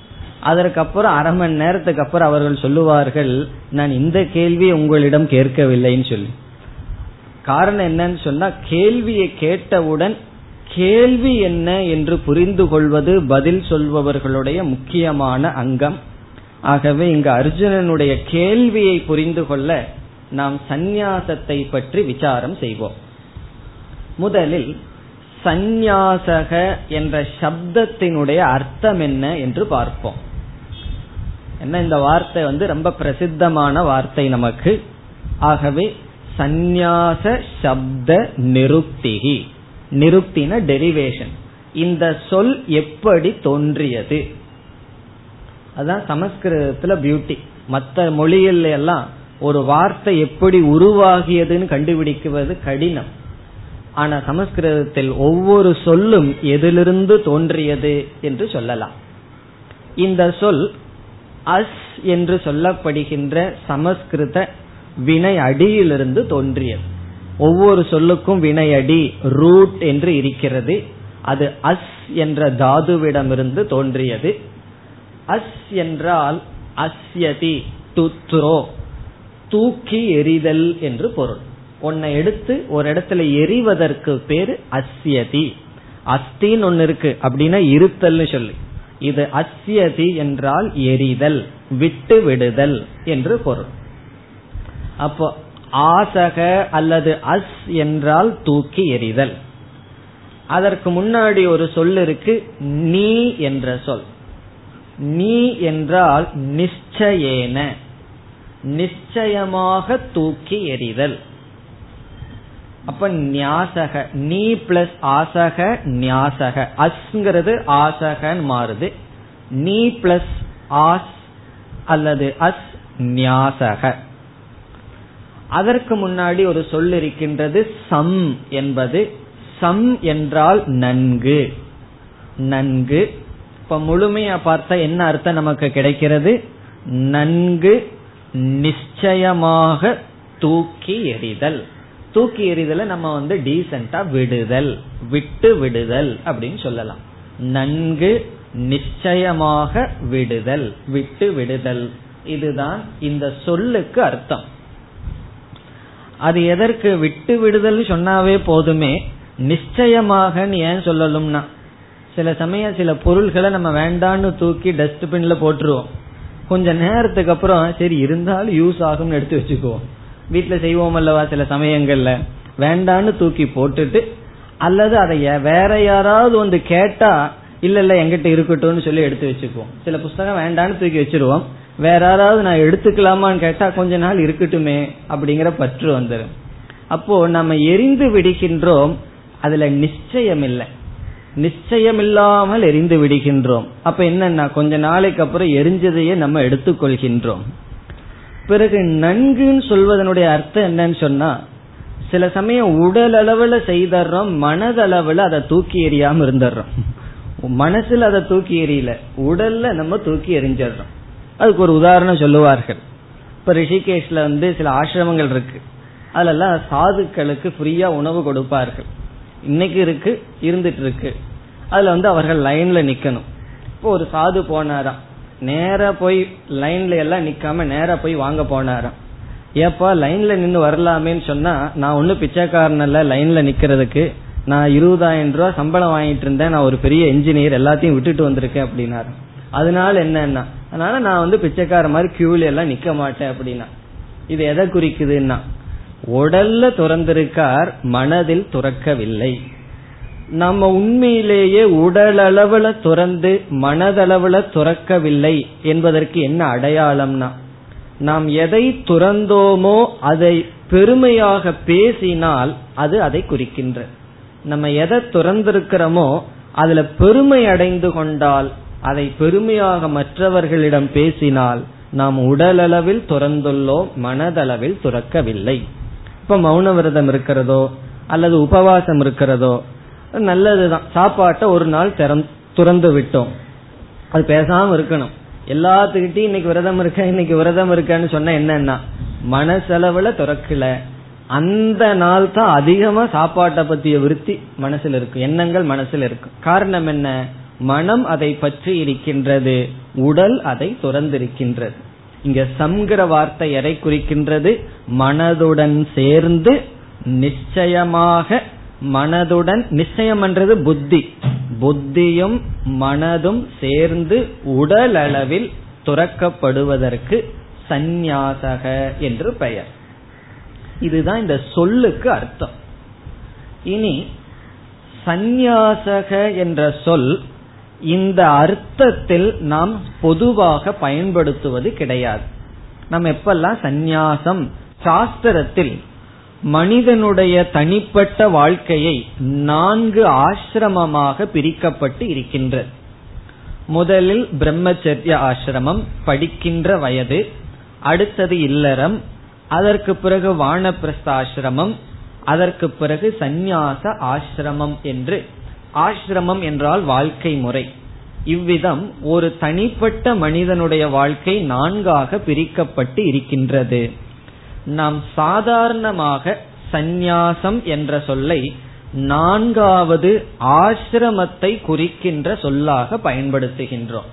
அதற்கப்புறம் அரை மணி நேரத்துக்கு அப்புறம் அவர்கள் சொல்லுவார்கள் நான் இந்த கேள்வியை உங்களிடம் கேட்கவில்லைன்னு சொல்லி. காரணம் என்னன்னு சொன்னா கேள்வியை கேட்டவுடன் கேள்வி என்ன என்று புரிந்து கொள்வது பதில் சொல்பவர்களுடைய முக்கியமான அங்கம். ஆகவே இங்கு அர்ஜுனனுடைய கேள்வியை புரிந்து கொள்ள நாம் சந்நியாசத்தை பற்றி விசாரம் செய்வோம். முதலில் சந்நியாசக என்ற சப்தத்தினுடைய அர்த்தம் என்ன என்று பார்ப்போம். என்ன இந்த வார்த்தை வந்து ரொம்ப பிரசித்தமான வார்த்தை நமக்கு? ஆகவே சந்நியாச சப்த நிருப்திகி நிருப்தின டெரிவேஷன் இந்த சொல் எப்படி தோன்றியது? அதான் சமஸ்கிருதத்துல பியூட்டி மற்ற மொழியில எல்லாம் ஒரு வார்த்தை எப்படி உருவாகியதுன்னு கண்டுபிடிக்குவது கடினம். ஆனா சமஸ்கிருதத்தில் ஒவ்வொரு சொல்லும் எதிலிருந்து தோன்றியது என்று சொல்லலாம். இந்த சொல் அஸ் என்று சொல்லப்படுகின்ற சமஸ்கிருத வினை அடியிலிருந்து தோன்றியது. ஒவ்வொரு சொல்லுக்கும் வினையடி ரூட் என்று இருக்கிறது. அது அஸ் என்ற தாதுவிடமிருந்து தோன்றியது. அஸ் என்றால் அஸ்யதி துத்ரோ தூக்கி எறிதல் என்று பொருள். உன்னை எடுத்து ஒரு இடத்துல எரிவதற்கு பேரு அஸ்யதி. அஸ்தின்னு ஒன்னு இருக்கு. அப்படின்னா இருத்தல்னு சொல்லு. இது அஸ்யதி என்றால் எரிதல் விட்டு விடுதல் என்று பொருள். அப்போ ஆசக அல்லது அஸ் என்றால் தூக்கி எறிதல். அதற்கு முன்னாடி ஒரு சொல் இருக்கு நீ என்ற சொல். நீ என்றால் நிச்சயேன. நிச்சயமாக தூக்கி எறிதல். அப்ப நியாசக நீ பிளஸ் ஆசக நியாசக அஸ்ங்கிறது ஆசகன்னு மாறுது. நீ பிளஸ் ஆஸ் அல்லது அஸ் நியாசக அதற்கு முன்னாடி ஒரு சொல் இருக்கின்றது சம் என்பது சம் என்றால் நன்கு. நன்கு. இப்ப முழுமையா பார்த்தா என்ன அர்த்தம் நமக்கு கிடைக்கிறது? நன்கு நிச்சயமாக தூக்கி எறிதல். தூக்கி எறிதல நம்ம வந்து டீசெண்டா விடுதல் விட்டு விடுதல் அப்படின்னு சொல்லலாம். நன்கு நிச்சயமாக விடுதல் விட்டு விடுதல். இதுதான் இந்த சொல்லுக்கு அர்த்தம். அது எதற்கு விட்டு விடுதல் சொன்னாவே போதுமே. நிச்சயமாக ஏன் சொல்லலும்னா சில சமயம் சில பொருள்களை நம்ம வேண்டான்னு தூக்கி டஸ்ட்பின்ல போட்டுருவோம். கொஞ்ச நேரத்துக்கு அப்புறம் சரி இருந்தாலும் யூஸ் ஆகும்னு எடுத்து வச்சுக்குவோம். வீட்டுல செய்வோம் அல்லவா சில சமயங்கள்ல? வேண்டான்னு தூக்கி போட்டுட்டு அல்லது அதை வேற யாராவது வந்து கேட்டா இல்ல இல்ல எங்கிட்ட இருக்கட்டும்னு சொல்லி எடுத்து வச்சுக்குவோம். சில புஸ்தகம் வேண்டான்னு தூக்கி வச்சிருவோம். வேற யாராவது நான் எடுத்துக்கலாமான்னு கேட்டா கொஞ்ச நாள் இருக்கட்டுமே அப்படிங்கிற பற்று வந்துடும் அப்போ நம்ம எரிந்து விடுகின்றோம் அதுல நிச்சயம் இல்லை நிச்சயம் இல்லாமல் எரிந்து விடுகின்றோம். அப்ப என்னன்னா கொஞ்ச நாளைக்கு அப்புறம் எரிஞ்சதையே நம்ம எடுத்துக்கொள்கின்றோம். பிறகு நன்குன்னு சொல்வதனுடைய அர்த்தம் என்னன்னு சொன்னா சில சமயம் உடல் அளவுல செய்தர்றோம் மனதளவுல அதை தூக்கி எறியாம இருந்துடுறோம் மனசுல அதை தூக்கி எறியல உடல்ல நம்ம தூக்கி எறிஞ்சிடுறோம் அதுக்கு ஒரு உதாரணம் சொல்லுவார்கள். இப்ப ரிஷிகேஷ்ல வந்து சில ஆசிரமங்கள் இருக்கு. அதெல்லாம் சாதுக்களுக்கு ஃப்ரீயா உணவு கொடுப்பார்கள். இன்னைக்கு இருக்கு இருந்துட்டு இருக்கு. அதுல வந்து அவர்கள் லைன்ல நிக்கணும். இப்போ ஒரு சாது போனாராம். நேர போய் லைன்ல எல்லாம் நிக்காம நேர போய் வாங்க போனாராம். ஏப்பா லைன்ல நின்று வரலாமேன்னு சொன்னா நான் ஒண்ணு பிச்சைக்காரன் இல்ல லைன்ல நிக்கிறதுக்கு. நான் இருபதாயிரம் ரூபாய் சம்பளம் வாங்கிட்டு இருந்தேன் நான் ஒரு பெரிய என்ஜினியர் எல்லாத்தையும் விட்டுட்டு வந்திருக்கேன் அப்படின்னாரு. அதனால என்னன்னா அதனால நான் வந்து பிச்சைக்கார மாதிரி கியூல எல்லாம் நிக்க மாட்டேன் அப்படின்னா. இது எதை குறிக்குதுன்னா உடல்ல துறந்திருக்கார் மனதில் துறக்கவில்லை. நம்ம உண்மையிலேயே உடல் அளவுல துறந்து மனதளவுல துறக்கவில்லை என்பதற்கு என்ன அடையாளம்னா நாம் எதை துறந்தோமோ அதை பெருமையாக பேசினால் அது அதை குறிக்கின்ற. நம்ம எதை துறந்திருக்கிறோமோ அதுல பெருமை அடைந்து கொண்டால் அதை பெருமையாக மற்றவர்களிடம் பேசினால் நாம் உடலளவில் துறந்துள்ளோம் மனதளவில் துறக்கவில்லை. இப்ப மௌன விரதம் இருக்கிறதோ அல்லது உபவாசம் இருக்கிறதோ நல்லதுதான். சாப்பாட்டை ஒரு நாள் துறந்து விட்டோம். அது பேசாம இருக்கணும். எல்லாத்துக்கிட்டையும் இன்னைக்கு விரதம் இருக்க இன்னைக்கு விரதம் இருக்கன்னு சொன்ன என்னன்னா மனசளவுல துறக்கல. அந்த நாள் தான் அதிகமா சாப்பாட்டை பத்திய விருத்தி மனசுல இருக்கும். எண்ணங்கள் மனசுல இருக்கும். காரணம் என்ன? மனம் அதை பற்றி இருக்கின்றது. உடல் அதை துறந்திருக்கின்றது. இங்க சம்ங்கிற வார்த்தை எதை குறிக்கின்றது? மனதுடன் சேர்ந்து நிச்சயமாக மனதுடன் நிச்சயம் என்றது புத்தி. புத்தியும் மனதும் சேர்ந்து உடல் அளவில் துறக்கப்படுவதற்கு சந்நியாசக என்று பெயர். இதுதான் இந்த சொல்லுக்கு அர்த்தம். இனி சந்நியாசக என்ற சொல் இந்த அர்த்தத்தில் நாம் பொதுவாக பயன்படுத்துவது கிடையாது. நம்ம எப்பெல்லாம் சந்நியாசம் சாஸ்திரத்தில் மனிதனுடைய தனிப்பட்ட வாழ்க்கையை நான்கு ஆசிரமமாக பிரிக்கப்பட்டு இருக்கின்றது முதலில் பிரம்மச்சரிய ஆசிரமம் படிக்கின்ற வயது அடுத்தது இல்லறம் அதற்கு பிறகு வானப்பிரஸ்த ஆசிரமம் அதற்கு பிறகு சந்நியாச ஆசிரமம் என்று. ஆசிரமம் என்றால் வாழ்க்கை முறை. இவ்விதம் ஒரு தனிப்பட்ட மனிதனுடைய வாழ்க்கை நான்காக பிரிக்கப்பட்டு இருக்கின்றது. நாம் சாதாரணமாக சந்நியாசம் என்ற சொல்லை நான்காவது ஆசிரமத்தை குறிக்கின்ற சொல்லாக பயன்படுத்துகின்றோம்.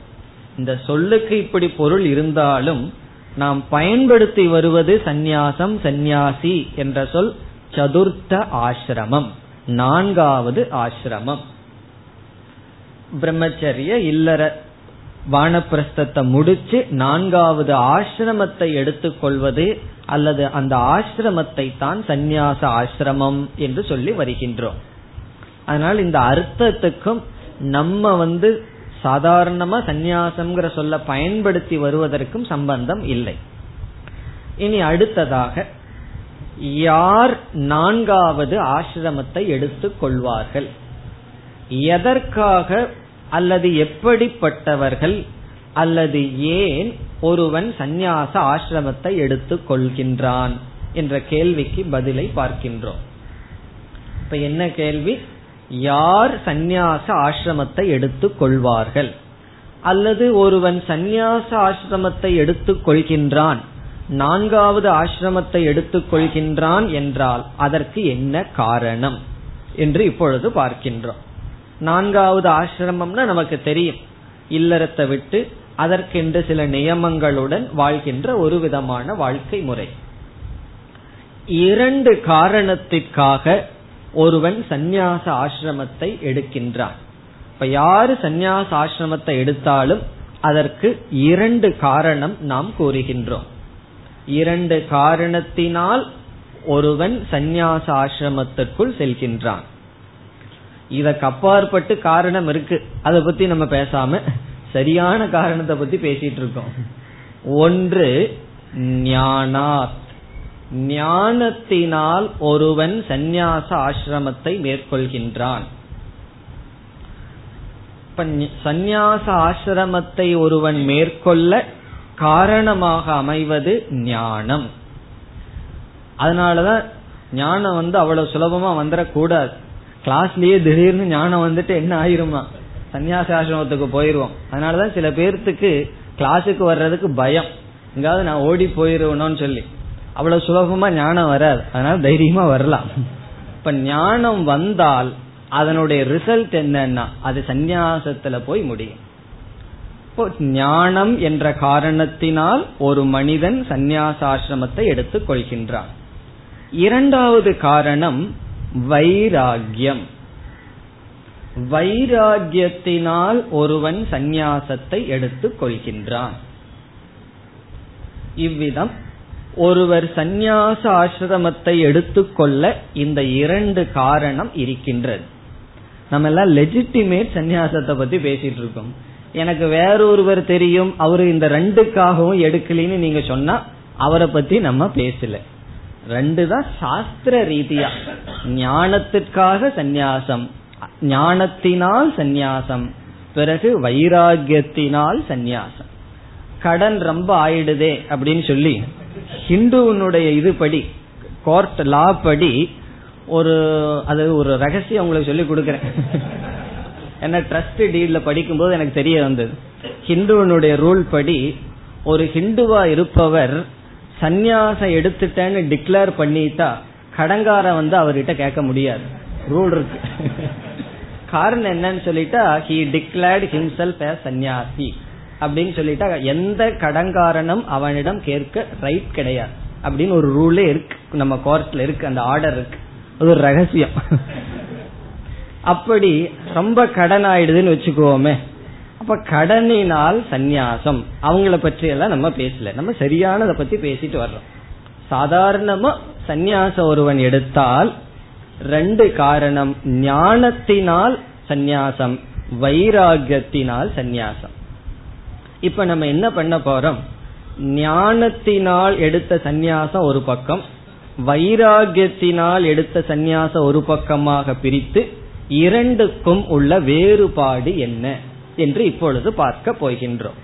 இந்த சொல்லுக்கு இப்படி பொருள் இருந்தாலும் நாம் பயன்படுத்தி வருவது சந்நியாசம் சந்நியாசி என்ற சொல் சதுர்த்த ஆசிரமம் நான்காவது ஆசிரமம். பிரம்மச்சரிய இல்லற வானப்பிரஸ்தத்தை முடிச்சு நான்காவது ஆசிரமத்தை எடுத்துக்கொள்வது அல்லது அந்த ஆசிரமத்தை தான் சந்நியாச ஆசிரமம் என்று சொல்லி வருகின்றோம். அதனால் இந்த அர்த்தத்துக்கும் நம்ம வந்து சாதாரணமா சந்நியாசம்ங்கிற சொல்ல பயன்படுத்தி வருவதற்கும் சம்பந்தம் இல்லை. இனி அடுத்ததாக யார் நான்காவது ஆசிரமத்தை எடுத்துக் கொள்வார்கள்? எதற்காக அல்லது எப்படிப்பட்டவர்கள் அல்லது ஏன் ஒருவன் சந்நியாச ஆசிரமத்தை எடுத்துக் கொள்கின்றான் என்ற கேள்விக்கு பதிலை பார்க்கின்றோம். இப்ப என்ன கேள்வி? யார் சந்நியாச ஆசிரமத்தை எடுத்துக் கொள்வார்கள்? அல்லது ஒருவன் சந்நியாச ஆசிரமத்தை எடுத்துக் கொள்கின்றான் நான்காவது ஆசிரமத்தை எடுத்துக் கொள்கின்றான் என்றால் அதற்கு என்ன காரணம் என்று இப்பொழுது பார்க்கின்றோம். நான்காவது ஆசிரமம்னா நமக்கு தெரியும். இல்லறத்தை விட்டு அதற்கென்று சில நியமங்களுடன் வாழ்கின்ற ஒரு விதமான வாழ்க்கை முறை. இரண்டு காரணத்திற்காக ஒருவன் சந்நியாச ஆசிரமத்தை எடுக்கின்றான். இப்ப யாரு சந்நியாச ஆசிரமத்தை எடுத்தாலும் அதற்கு இரண்டு காரணம் நாம் கூறுகின்றோம். இரண்டு காரணத்தினால் ஒருவன் சந்நியாச ஆசிரமத்திற்குள் செல்கின்றான். இதற்கு அப்பாற்பட்டு காரணம் இருக்கு. அதை பத்தி நம்ம பேசாம சரியான காரணத்தை பத்தி பேசிட்டு இருக்கோம். ஒன்று ஞானாத். ஞானத்தினால் ஒருவன் சந்நியாச ஆசிரமத்தை மேற்கொள்கின்றான். சந்நியாச ஆசிரமத்தை ஒருவன் மேற்கொள்ள காரணமாக அமைவது ஞானம். அதனாலதான் ஞானம் வந்து அவ்வளவு சுலபமா வந்துடக்கூடாது கிளாஸ்லயே திடீர்னு ஞானம் வந்துட்டு என்ன ஆயிருமா? சன்னியாச ஆசிரமத்துக்கு போயிருவோம். அதனாலதான் சில பேர்த்துக்கு கிளாஸுக்கு வர்றதுக்கு பயம். எங்காவது நான் ஓடி போயிருவணும்னு சொல்லி. அவ்வளவு சுலபமா ஞானம் வராது. அதனால தைரியமா வரலாம். இப்ப ஞானம் வந்தால் அதனுடைய ரிசல்ட் என்னன்னா அது சந்நியாசத்துல போய் முடியும். இப்போ ஞானம் என்ற காரணத்தினால் ஒரு மனிதன் சந்நியாசாசிரமத்தை எடுத்துக் கொள்கின்றான் இரண்டாவது காரணம் வைராகியம் வைராகியத்தினால் ஒருவன் சந்நியாசத்தை எடுத்துக் கொள்கின்றான். இவ்விதம் ஒருவர் சந்நியாச ஆசிரமத்தை எடுத்துக்கொள்ள இந்த இரண்டு காரணம் இருக்கின்றது. நம்ம எல்லாம் லெஜிட்டிமேட் சந்நியாசத்தை பத்தி பேசிட்டு இருக்கோம். எனக்கு வேறொருவர் தெரியும் அவரு இந்த ரெண்டுக்காகவும் எடுக்கலின்னு நீங்க சொன்னா அவரை பத்தி நம்ம பேசல. ரெண்டு தான் சாஸ்திர ரீதியா ஞானத்திற்காக சந்நியாசம். ஞானத்தினால் சந்நியாசம் பிறகு வைராகியத்தினால் சந்நியாசம். கடன் ரொம்ப ஆயிடுதே அப்படின்னு சொல்லி ஹிந்துவனுடைய இதுபடி கோர்ட் லா படி ஒரு அது ஒரு ரகசியம் உங்களுக்கு சொல்லி கொடுக்கறேன். என்ன ட்ரஸ்ட் டீட்ல படிக்கும்போது எனக்கு தெரிய வந்தது. ஹிந்துவனுடைய ரூல் படி ஒரு ஹிந்துவா இருப்பவர் சந்நியாசம் எடுத்துட்டேன்னு டிக்ளேர் பண்ணிட்டா கடங்கார வந்து அவர்கிட்ட கேட்க முடியாது. ரூல் இருக்கு. காரணம் என்னன்னு சொல்லிட்டா ஹி டிக்ளேர்ட் ஹிம்செல்ஃப் சன்னியாசி அப்படின்னு சொல்லிட்டா எந்த கடங்காரனும் அவனிடம் கேட்க ரைட் கிடையாது. அப்படின்னு ஒரு ரூலே இருக்கு. நம்ம கோர்ட்ல இருக்கு. அந்த ஆர்டர் இருக்கு. அது ஒரு ரகசியம். அப்படி ரொம்ப கடன் ஆயிடுதுன்னு வச்சுக்கோமே. அப்ப கடனினால் சந்நியாசம். அவங்கள பற்றி எல்லாம் நம்ம பேசல. நம்ம சரியானதை பத்தி பேசிட்டு வர்றோம். சாதாரணமா சந்நியாசம் ஒருவன் எடுத்தால் ரெண்டு காரணம் ஞானத்தினால் சந்நியாசம் வைராகியத்தினால் சந்நியாசம். இப்ப நம்ம என்ன பண்ண போறோம்? ஞானத்தினால் எடுத்த சந்நியாசம் ஒரு பக்கம் வைராகியத்தினால் எடுத்த சந்நியாசம் ஒரு பக்கமாக பிரித்து இரண்டுக்கும் உள்ள வேறுபாடு என்ன என்று இப்பொழுது பார்க்க போகின்றோம்.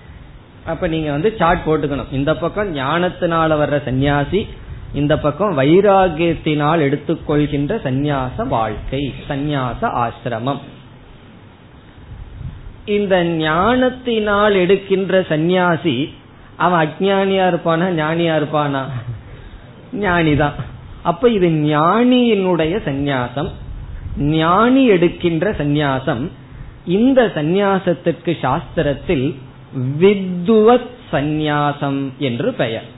அப்ப நீங்க வந்து சார்ட் போட்டுக்கணும். இந்த பக்கம் ஞானத்தினால வர்ற சந்நியாசி இந்த பக்கம் வைராகியத்தினால் எடுத்துக்கொள்கின்ற சந்நியாச வாழ்க்கை சந்நியாச ஆசிரமம். இந்த ஞானத்தினால் எடுக்கின்ற சந்நியாசி அவன் அஜானியா இருப்பானா ஞானியா இருப்பானா? ஞானிதான். அப்ப இது ஞானியினுடைய சந்நியாசம். ஞானி எடுக்கின்ற சந்நியாசம். இந்த சந்நியாசத்திற்கு சாஸ்திரத்தில் வித்துவத் சந்நியாசம் என்று பெயர்.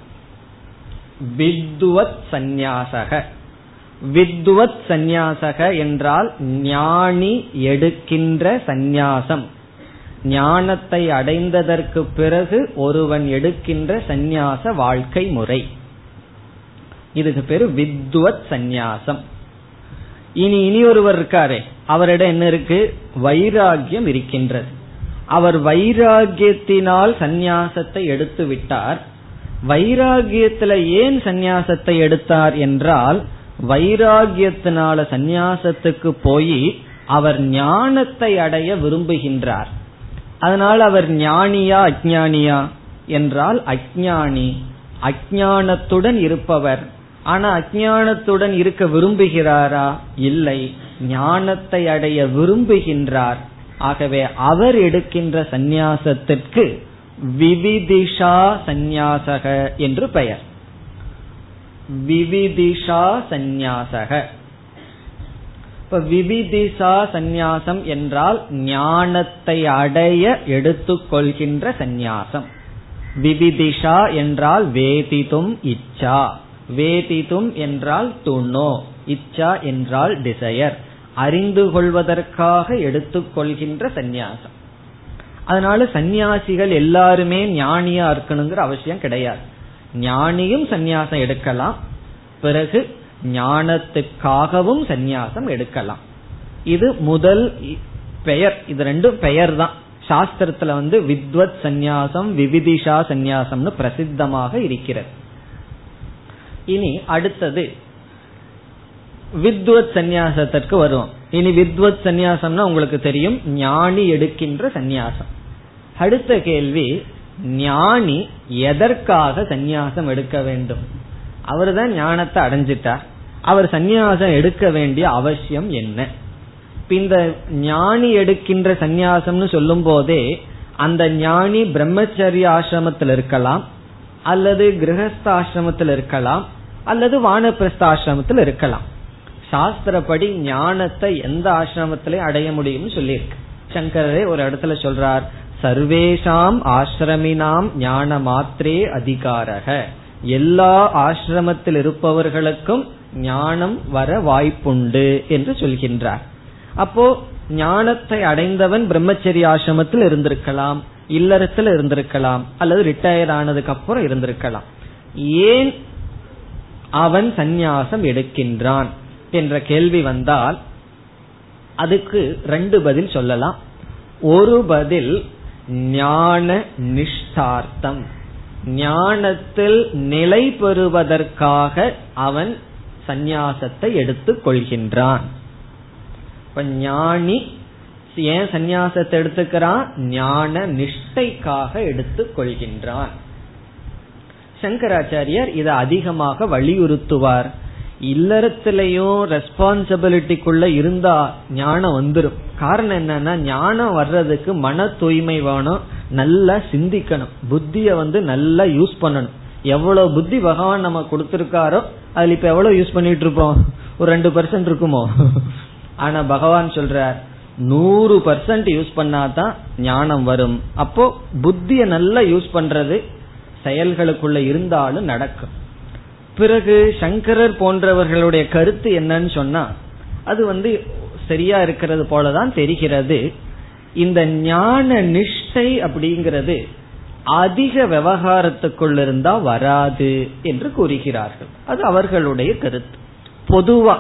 வித்துவத் சந்நியாசக. வித்துவத் சந்நியாசக என்றால் ஞானி எடுக்கின்ற சந்நியாசம். ஞானத்தை அடைந்ததற்கு பிறகு ஒருவன் எடுக்கின்ற சந்நியாச வாழ்க்கை முறை. இதுக்கு பேரு வித்வத் சந்நியாசம். இனி இனி ஒருவர் இருக்காரே அவரிடம் என்ன இருக்கு? வைராகியம் இருக்கின்றது. அவர் வைராகியத்தினால் சந்நியாசத்தை எடுத்து விட்டார் வைராகியத்துல ஏன் சந்நியாசத்தை எடுத்தார் என்றால் வைராகியத்தினால சந்நியாசத்துக்கு போய் அவர் ஞானத்தை அடைய விரும்புகின்றார். அதனால் அவர் ஞானியா அஜானியா என்றால் அஜானி அஜானத்துடன் இருப்பவர். ஆனா அஜானத்துடன் இருக்க விரும்புகிறாரா? இல்லை. ஞானத்தை அடைய விரும்புகின்றார். ஆகவே அவர் எடுக்கின்ற சந்நியாசத்திற்கு விவிதிஷா சந்நியாசக என்று பெயர். விவிதிஷா சந்நியாசக. இப்ப விவிதிஷா சந்நியாசம் என்றால் ஞானத்தை அடைய எடுத்துக்கொள்கின்ற சந்நியாசம். விவிதிஷா என்றால் வேதிதும் இச்சா. வேதிதும் என்றால் துணோ. இச்சா என்றால் டிசையர் அறிந்து கொள்வதற்காக எடுத்துக்கொள்கின்ற சந்நியாசம். அதனால சந்நியாசிகள் எல்லாருமே ஞானியா இருக்கணுங்கிற அவசியம் கிடையாது. ஞானியும் சந்நியாசம் எடுக்கலாம். பிறகு ஞானத்துக்காகவும் சந்நியாசம் எடுக்கலாம். இது முதல் பெயர். இது ரெண்டும் பெயர் தான் சாஸ்திரத்துல வந்து வித்வத் சந்நியாசம் விவிதிஷா சந்நியாசம்னு பிரசித்தமாக இருக்கிறது. இனி அடுத்தது. வித்வத் சந்நியாசத்திற்கு வருவோம். இனி வித்வத் சந்நியாசம்னா உங்களுக்கு தெரியும் ஞானி எடுக்கின்ற சந்நியாசம். அடுத்த கேள்வி ஞானி எதற்காக சந்நியாசம் எடுக்க வேண்டும்? அவர் தான் ஞானத்தை அடைஞ்சிட்டார் அவர் சந்நியாசம் எடுக்க வேண்டிய அவசியம் என்ன? இந்த ஞானி எடுக்கின்ற சந்நியாசம்னு சொல்லும் போதே அந்த ஞானி பிரம்மச்சரிய ஆசிரமத்தில் இருக்கலாம் அல்லது கிரகஸ்த ஆசிரமத்தில் இருக்கலாம் அல்லது வானப்பிரஸ்த ஆசிரமத்தில் இருக்கலாம். சாஸ்திரப்படி ஞானத்தை எந்த ஆசிரமத்திலையும் அடைய முடியும்னு சொல்லியிருக்கு. சங்கரே ஒரு இடத்துல சொல்றார் சர்வேஷாம் ஆசிரமினாம் ஞான மாத்திரே அதிகாரக. எல்லா ஆசிரமத்தில் இருப்பவர்களுக்கும் ஞானம் வர வாய்ப்புண்டு என்று சொல்கின்றார். அப்போ ஞானத்தை அடைந்தவன் பிரம்மச்சரிய ஆசிரமத்தில் இருந்திருக்கலாம் இல்லறத்தில் இருந்திருக்கலாம் அல்லது ரிட்டையர் ஆனதுக்கு அப்புறம் இருந்திருக்கலாம். ஏன் அவன் சந்நியாசம் எடுக்கின்றான்? என்ற கேள்வி வந்தால் அதுக்கு ரெண்டு பதில் சொல்லலாம். ஒரு பதில் ஞான நிஷ்டார்த்தம். ஞானத்தில் நிலை பெறுவதற்காக அவன் சந்நியாசத்தை எடுத்துக் கொள்கின்றான். இப்ப ஞானி ஏன் சந்நியாசத்தை எடுத்துக்கிறான்? ஞான நிஷ்டைக்காக எடுத்துக் கொள்கின்றான். சங்கராச்சாரியர் இதை அதிகமாக வலியுறுத்துவார். இல்லறத்திலையும் ரெஸ்பான்சிபிலிட்டிக்குள்ள இருந்தா ஞானம் வந்துடும் காரணம் என்னன்னா ஞானம் வர்றதுக்கு மன தூய்மை வேணும் நல்லா சிந்திக்கணும். புத்திய வந்து நல்லா யூஸ் பண்ணணும். எவ்வளவு புத்தி பகவான் நம்ம கொடுத்திருக்காரோ அதுல இப்ப எவ்வளவு யூஸ் பண்ணிட்டு இருப்போம்? ஒரு ரெண்டு பர்சன்ட் இருக்குமோ? ஆனா பகவான் சொல்றார் நூறு பர்சன்ட் யூஸ் பண்ணாதான் ஞானம் வரும். அப்போ புத்திய நல்லா யூஸ் பண்றது செயல்களுக்குள்ள இருந்தாலும் நடக்கும். பிறகு சங்கரர் போன்றவர்களுடைய கருத்து என்னன்னு சொன்னா அது வந்து சரியா இருக்கிறது போலதான் தெரிகிறது. இந்த ஞான நிஷ்டை அப்படிங்கிறது அதிக விவகாரத்துக்குள் இருந்தா வராது என்று கூறுகிறார்கள். அது அவர்களுடைய கருத்து. பொதுவா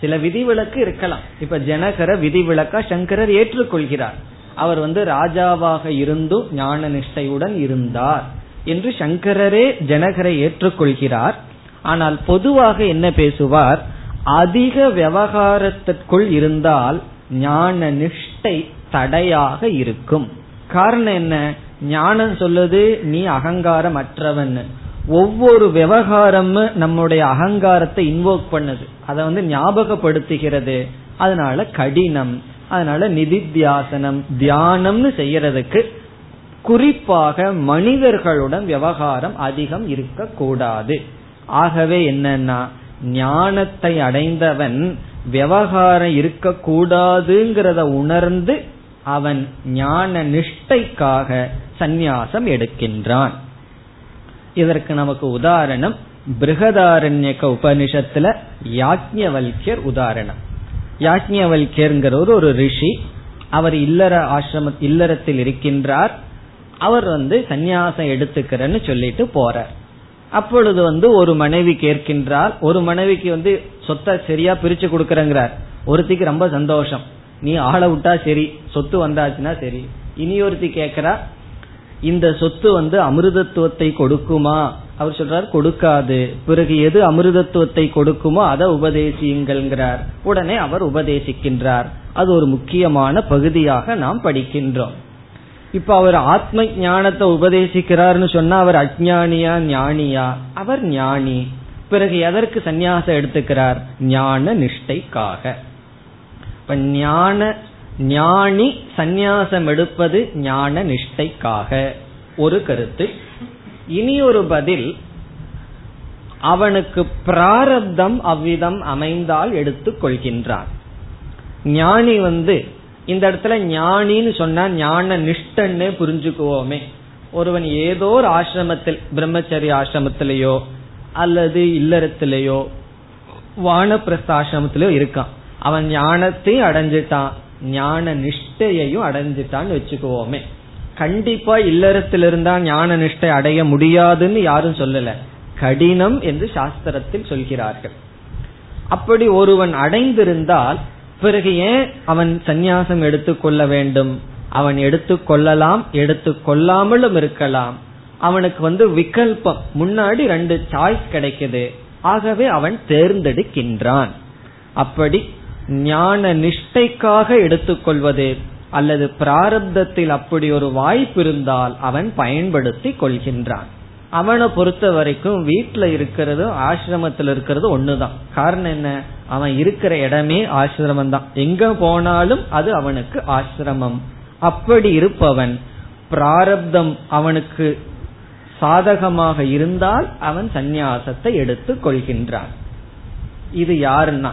சில விதிவிலக்கு இருக்கலாம். இப்ப ஜனகர விதிவிலக்கா சங்கரர் ஏற்றுக்கொள்கிறார். அவர் வந்து ராஜாவாக இருந்தும் ஞான நிஷ்டையுடன் இருந்தார். என்று சங்கரரே ஜனகரை ஏற்றுக்கொள்கிறார். ஆனால் பொதுவாக என்ன பேசுவார்? அதிக விவகாரத்திற்குள் இருந்தால் ஞான நிஷ்டை தடையாக இருக்கும். காரணம் என்ன? ஞானம் சொல்லுது நீ அகங்காரம் அற்றவன் ஒவ்வொரு விவகாரமும் நம்முடைய அகங்காரத்தை இன்வோக் பண்ணுது. அதை வந்து ஞாபகப்படுத்துகிறது. அதனால கடினம். அதனால நிதித்தியாசனம் தியானம்னு செய்யறதுக்கு குறிப்பாக மனிதர்களுடன் விவகாரம் அதிகம் இருக்கக்கூடாது. ஆகவே என்னன்னா ஞானத்தை அடைந்தவன் விவகாரம் இருக்கக்கூடாதுங்கிறத உணர்ந்து அவன் ஞான நிஷ்டைக்காக சந்நியாசம் எடுக்கின்றான். இதற்கு நமக்கு உதாரணம் பிருகதாரண்யக உபனிஷத்துல யாக்ஞவல்யர் உதாரணம். யாக்ஞவல்யர்ங்கிறவர் ஒரு ரிஷி. அவர் இல்லற ஆசிரம இல்லறத்தில் இருக்கின்றார். அவர் வந்து சந்நியாசம் எடுத்துக்கிறேன்னு சொல்லிட்டு போறார். அப்பொழுது வந்து ஒரு மனைவி கேட்கின்றார் ஒரு மனைவிக்கு வந்து சொத்தை சரியா பிரிச்சு கொடுக்கறங்கிறார். ஒருத்திக்கு ரொம்ப சந்தோஷம். நீ ஆளை விட்டா சரி சொத்து வந்தாச்சுன்னா சரி. இனி ஒருத்தி கேட்கிறா இந்த சொத்து வந்து அமிர்தத்துவத்தை கொடுக்குமா? அவர் சொல்றார் கொடுக்காது. பிறகு எது அமிர்தத்துவத்தை கொடுக்குமோ அதை உபதேசியுங்கள்ங்கிறார். உடனே அவர் உபதேசிக்கின்றார். அது ஒரு முக்கியமான பகுதியாக நாம் படிக்கின்றோம். இப்ப அவர் ஆத்ம ஞானத்தை உபதேசிக்கிறார்னு சொன்னா அவர் அஜானியா ஞானியா? அவர் ஞானி. பிறகு எதற்கு சந்நியாசம் எடுத்துக்கிறார்? ஞான நிஷ்டைக்காக. இப்ப ஞான ஞானி சந்நியாசம் எடுப்பது ஞான நிஷ்டைக்காக. ஒரு கருத்து. இனி ஒரு பதில். அவனுக்கு பிராரப்தம் அவ்விதம் அமைந்தால் எடுத்துக் கொள்கின்றான். ஞானி வந்து இந்த இடத்துல ஞானின்னு சொன்னா ஞான நிஷ்டன்னு புரிஞ்சுக்குவோமே. ஒருவன் ஏதோ ஒரு ஆசிரமத்தில் பிரம்மச்சரி ஆசிரமத்திலேயோ அல்லது இல்லறத்திலேயோ வானப்பிரஸ்த ஆசிரமத்திலேயோ இருக்கான். அவன் ஞானத்தையும் அடைஞ்சிட்டான் ஞான நிஷ்டையையும் அடைஞ்சிட்டான்னு வச்சுக்குவோமே. கண்டிப்பா இல்லறத்தில் இருந்தா ஞான நிஷ்டை அடைய முடியாதுன்னு யாரும் சொல்லல. கடினம் என்று சாஸ்திரத்தில் சொல்கிறார்கள். அப்படி ஒருவன் அடைந்திருந்தால் பிறகு ஏன் அவன் சந்நியாசம் எடுத்துக்கொள்ள வேண்டும்? அவன் எடுத்துக்கொள்ளலாம் எடுத்துக்கொள்ளாமலும் இருக்கலாம். அவனுக்கு வந்து விகல்பம் முன்னாடி ரெண்டு சாய்ஸ் கிடைக்குது. ஆகவே அவன் தேர்ந்தெடுக்கின்றான். அப்படி ஞான நிஷ்டைக்காக எடுத்துக்கொள்வது அல்லது பிராரப்தத்தில் அப்படி ஒரு வாய்ப்பு இருந்தால் அவன் பயன்படுத்தி கொள்கின்றான். அவனை பொறுத்த வரைக்கும் வீட்டுல இருக்கிறதும் ஆசிரமத்தில் இருக்கிறது ஒண்ணுதான். காரணம் என்ன? அவன் இருக்கிற இடமே ஆசிரமம் தான். எங்க போனாலும் அது அவனுக்கு ஆசிரமம். அப்படி இருப்பவன் பிராரப்தம் அவனுக்கு சாதகமாக இருந்தால் அவன் சந்நியாசத்தை எடுத்து கொள்கின்றான். இது யாருன்னா?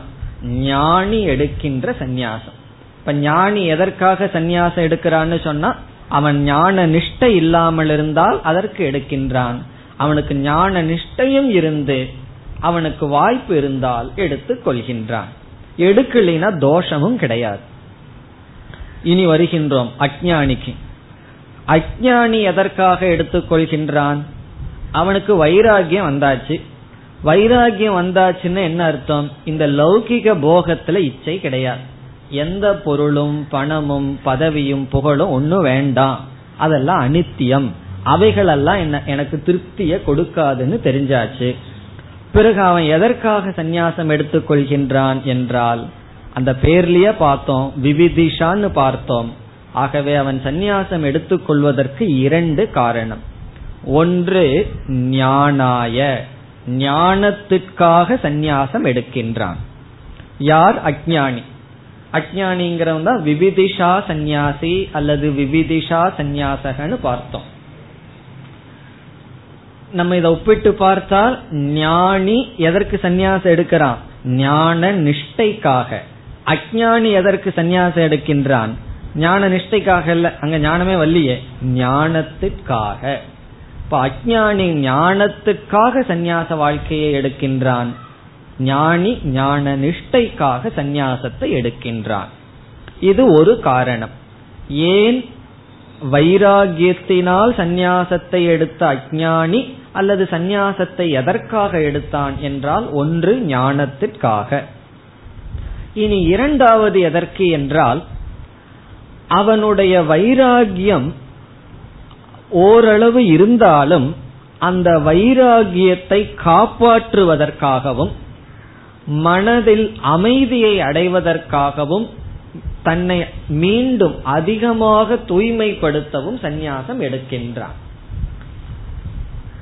ஞானி எடுக்கின்ற சந்நியாசம். இப்ப ஞானி எதற்காக சந்நியாசம் எடுக்கிறான்னு சொன்னா அவன் ஞான நிஷ்டை இல்லாமல் இருந்தால் அதற்கு எடுக்கின்றான். அவனுக்கு ஞான நிஷ்டையும் இருந்து அவனுக்கு வாய்ப்பு இருந்தால் எடுத்து கொள்கின்றான். எடுக்கலினா தோஷமும் கிடையாது. இனி வருகின்றோம் அஜானிக்கு அஜானி எதற்காக எடுத்துக்கொள்கின்றான் அவனுக்கு வைராகியம் வந்தாச்சு. வைராகியம் வந்தாச்சுன்னு என்ன அர்த்தம்? இந்த லௌகிக போகத்துல இச்சை கிடையாது. எந்த பொருளும் பணமும் பதவியும் புகழும் ஒன்னும் வேண்டாம். அதெல்லாம் அனித்தியம். அவைகளெல்லாம் என்ன எனக்கு திருப்திய கொடுக்காதுன்னு தெரிஞ்சாச்சு. பிறகு அவன் எதற்காக சந்நியாசம் எடுத்துக்கொள்கின்றான் என்றால் அந்த பேர்லயே பார்த்தோம் விவிதிஷான்னு பார்த்தோம். ஆகவே அவன் சந்நியாசம் எடுத்துக்கொள்வதற்கு இரண்டு காரணம். ஒன்று ஞானாய. ஞானத்திற்காக சந்நியாசம் எடுக்கின்றான். யார்? அஜானி அஜானிங்கிறவன் தான் விவிதிஷா சந்நியாசி அல்லது விவிதிஷா சந்நியாசகன்னு பார்த்தோம். நம்ம இதை ஒப்பிட்டு பார்த்தால் ஞானி எதற்கு சந்நியாசம் எடுக்கிறான்? ஞான நிஷ்டைக்காக. அஜானி எதற்கு சந்நியாசம் எடுக்கின்றான்? ஞான நிஷ்டைக்காக இல்ல அங்க ஞானமே வல்லியே. ஞானத்துக்காக. இப்ப அஜானி ஞானத்துக்காக சந்நியாச வாழ்க்கையை எடுக்கின்றான். ஞானி ஞான நிஷ்டைக்காக சந்நியாசத்தை எடுக்கின்றான். இது ஒரு காரணம். ஏன்? வைராகியத்தினால் சந்நியாசத்தை எடுத்த அஜானி அல்லது சந்நியாசத்தை எதற்காக எடுத்தான் என்றால் ஒன்று ஞானத்திற்காக. இனி இரண்டாவது எதற்கு என்றால் அவனுடைய வைராகியம் ஓரளவு இருந்தாலும் அந்த வைராகியத்தை காப்பாற்றுவதற்காகவும் மனதில் அமைதியை அடைவதற்காகவும் தன்னை மீண்டும் அதிகமாக தூய்மைப்படுத்தவும் சந்நியாசம் எடுக்கின்றான்.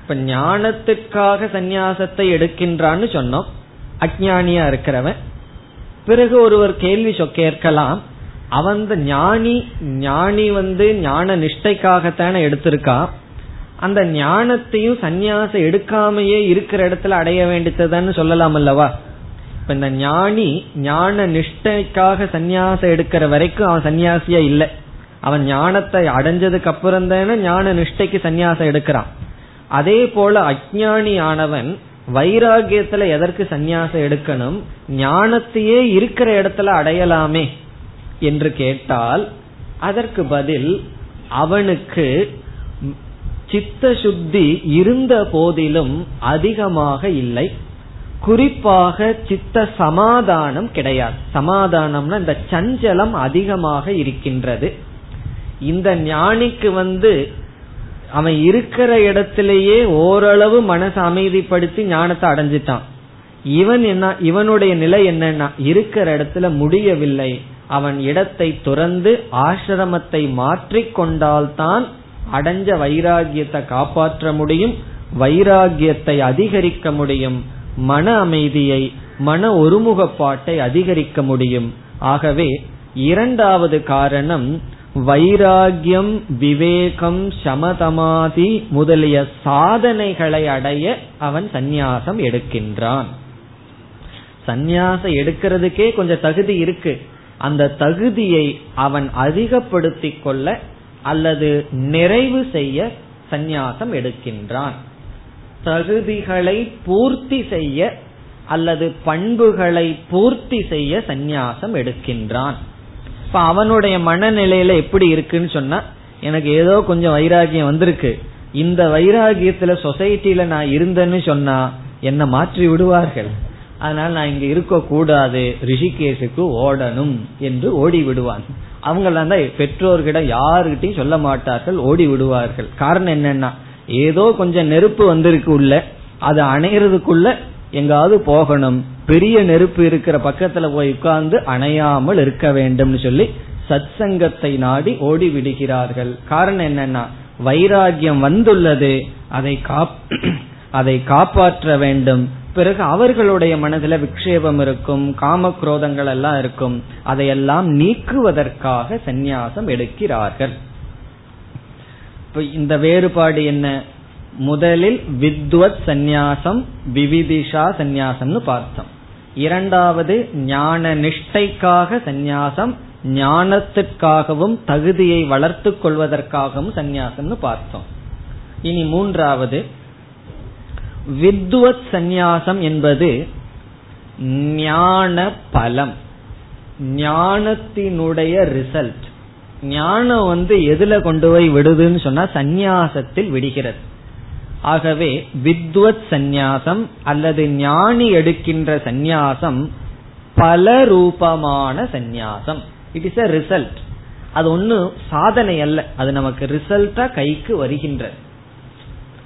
இப்ப ஞானத்துக்காக சந்நியாசத்தை எடுக்கின்றான்னு சொன்னோம். அஜானியா இருக்கிறவன். பிறகு ஒருவர் கேள்வி கேட்கலாம். அவன் ஞானி ஞானி வந்து ஞான நிஷ்டைக்காகத்தானே எடுத்திருக்கான். அந்த ஞானத்தையும் சந்நியாசம் எடுக்காமையே இருக்கிற இடத்துல அடைய வேண்டியதுன்னு சொல்லலாம் அல்லவா? இப்ப இந்த ஞானி ஞான நிஷ்டைக்காக சந்நியாசம் எடுக்கிற வரைக்கும் அவன் சன்னியாசியா இல்லை. அவன் ஞானத்தை அடைஞ்சதுக்கு அப்புறம் தானே ஞான நிஷ்டைக்கு சந்நியாசம் எடுக்கிறான். அதே போல அஜானி ஆனவன் வைராகியத்துல எதற்கு சந்நியாசம் எடுக்கணும்? ஞானத்தையே இருக்கிற இடத்துல அடையலாமே என்று கேட்டால் அதற்கு பதில் அவனுக்கு சித்த சுத்தி இருந்த போதிலும் அதிகமாக இல்லை. குறிப்பாக சித்த சமாதானம் கிடையாது. சமாதானம்னா இந்த சஞ்சலம் அதிகமாக இருக்கின்றது. இந்த ஞானிக்கு வந்து அவன் இருக்கிற இடத்திலேயே ஓரளவு மனசை அமைதிப்படுத்தி ஞானத்தை அடைஞ்சிட்டான். இவன் என்ன இவனுடைய நிலை என்னன்னா இருக்கிற இடத்துல முடியவில்லை. அவன் இடத்தை துறந்து ஆசிரமத்தை மாற்றிக்கொண்டால்தான் அடைஞ்ச வைராகியத்தை காப்பாற்ற முடியும் வைராகியத்தை அதிகரிக்க முடியும் மன அமைதியை மன ஒருமுகப்பாட்டை அதிகரிக்க முடியும். ஆகவே இரண்டாவது காரணம் வைராகியம் விவேகம் சமதமாதி முதலிய சாதனைகளை அடைய அவன் சந்நியாசம் எடுக்கின்றான். சந்நியாசம் எடுக்கிறதுக்கே கொஞ்சம் தகுதி இருக்கு. அந்த தகுதியை அவன் அதிகப்படுத்திக் கொள்ள அல்லது நிறைவு செய்ய சந்நியாசம் எடுக்கின்றான். தகுதிகளை பூர்த்தி செய்ய அல்லது பண்புகளை பூர்த்தி செய்ய சந்நியாசம் எடுக்கின்றான். இப்ப அவனுடைய மனநிலையில எப்படி இருக்குன்னு சொன்னா எனக்கு ஏதோ கொஞ்சம் வைராகியம் வந்திருக்கு. இந்த வைராகியத்துல சொசைட்டில நான் இருந்தேன்னு சொன்னா என்ன மாற்றி விடுவார்கள். அதனால நான் இங்க இருக்க கூடாது ரிஷிகேஷுக்கு ஓடணும் என்று ஓடி விடுவான் அவங்கெல்லாம் தான் பெற்றோர்கிட்ட யாருகிட்டையும் சொல்ல மாட்டார்கள் ஓடி விடுவார்கள் காரணம் என்னன்னா ஏதோ கொஞ்சம் நெருப்பு வந்திருக்கு உள்ள அது அணையறதுக்குள்ள எங்காவது போகணும். பெரிய நெருப்பு இருக்கிற பக்கத்துல போய் உட்கார்ந்து அணையாமல் இருக்க வேண்டும்னு சொல்லி சத் சங்கத்தை நாடி ஓடி விடுகிறார்கள் காரணம் என்னன்னா வைராகியம் வந்துள்ளது. அதை காப் அதை காப்பாற்ற வேண்டும். பிறகு அவர்களுடைய மனதில் விக்ஷேபம் இருக்கும் காம குரோதங்கள் எல்லாம் இருக்கும். அதையெல்லாம் நீக்குவதற்காக சந்நியாசம் எடுக்கிறார்கள். இப்ப இந்த வேறுபாடு என்ன? முதலில் வித்வத் சந்நியாசம் விவிதிஷா சந்நியாசம்னு பார்த்தோம். இரண்டாவது ஞான நிஷ்டைக்காக சந்நியாசம் ஞானத்திற்காகவும் தகுதியை வளர்த்து கொள்வதற்காகவும் சந்நியாசம்னு பார்த்தோம். இனி மூன்றாவது வித்வத் சந்நியாசம் என்பது ஞான பலம் ஞானத்தினுடைய ரிசல்ட். ஞானம் வந்து எதுல கொண்டு போய் விடுதுன்னு சொன்னா சந்நியாசத்தில் விடுகிறது. ஆகவே வித்வத் சந்நியாசம் அல்லது ஞானி எடுக்கின்ற சந்நியாசம் பல ரூபமான சந்நியாசம். இட் இஸ் அ ரிசல்ட் அது ஒண்ணு சாதனை அல்ல. அது நமக்கு ரிசல்ட்டா கைக்கு வருகின்றது.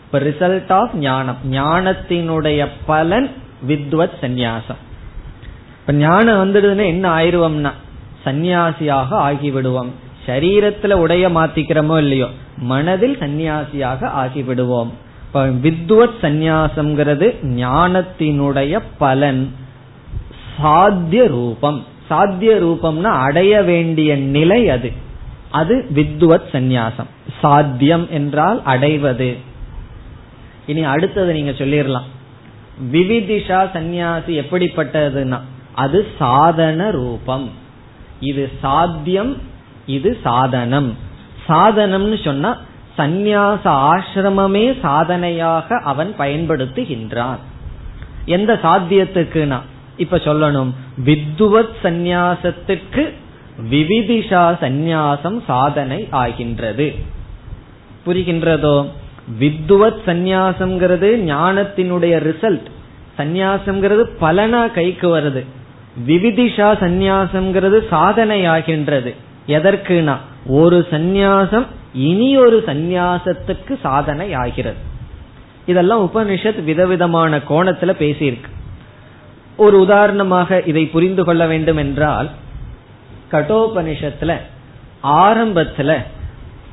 இப்ப ரிசல்ட் ஆஃப் ஞானம். ஞானத்தினுடைய பலன் வித்வத் சந்நியாசம். இப்ப ஞானம் வந்துடுதுன்னா என்ன ஆயிருவோம்னா சந்நியாசியாக ஆகிவிடுவோம். சரீரத்துல உடைய மாத்திக்கிறோமோ இல்லையோ மனதில் சந்நியாசியாக ஆகிவிடுவோம். வித்வத் சந்நியாசம்ங்கிறது ஞானத்தினுடைய பலன் சாத்திய ரூபம். சாத்திய ரூபம்னா அடைய வேண்டிய நிலை அது. அது வித்வத் சந்நியாசம். சாத்தியம் என்றால் அடைவது. இனி அடுத்தது நீங்க சொல்லிடலாம் விவிதிஷா சந்நியாசி எப்படிப்பட்டதுன்னா அது சாதன ரூபம். இது சாத்தியம் இது சாதனம். சாதனம்னு சொன்னா சந்நியாச ஆசிரமமே சாதனையாக அவன் பயன்படுத்துகின்றான். எந்த சாத்தியத்துக்குனா இப்ப சொல்லணும் வித்துவத் சந்நியாசத்துக்கு விவிதிஷா சந்நியாசம் சாதனை ஆகின்றது. புரிகின்றதோ? வித்துவத் சந்நியாசம்ங்கிறது ஞானத்தினுடைய ரிசல்ட் சந்நியாசம்ங்கிறது பலனா கைக்கு வருது. விவிதிஷா சந்நியாசம்ங்கிறது சாதனை ஆகின்றது எதற்குனா ஒரு சந்நியாசம் இனி ஒரு சந்நியாசத்துக்கு சாதனை ஆகிறது இதெல்லாம் உபனிஷத் விதவிதமான கோணத்துல பேசியிருக்கு. ஒரு உதாரணமாக இதை புரிந்து கொள்ள வேண்டும் என்றால் கட்டோபனிஷத்துல ஆரம்பத்துல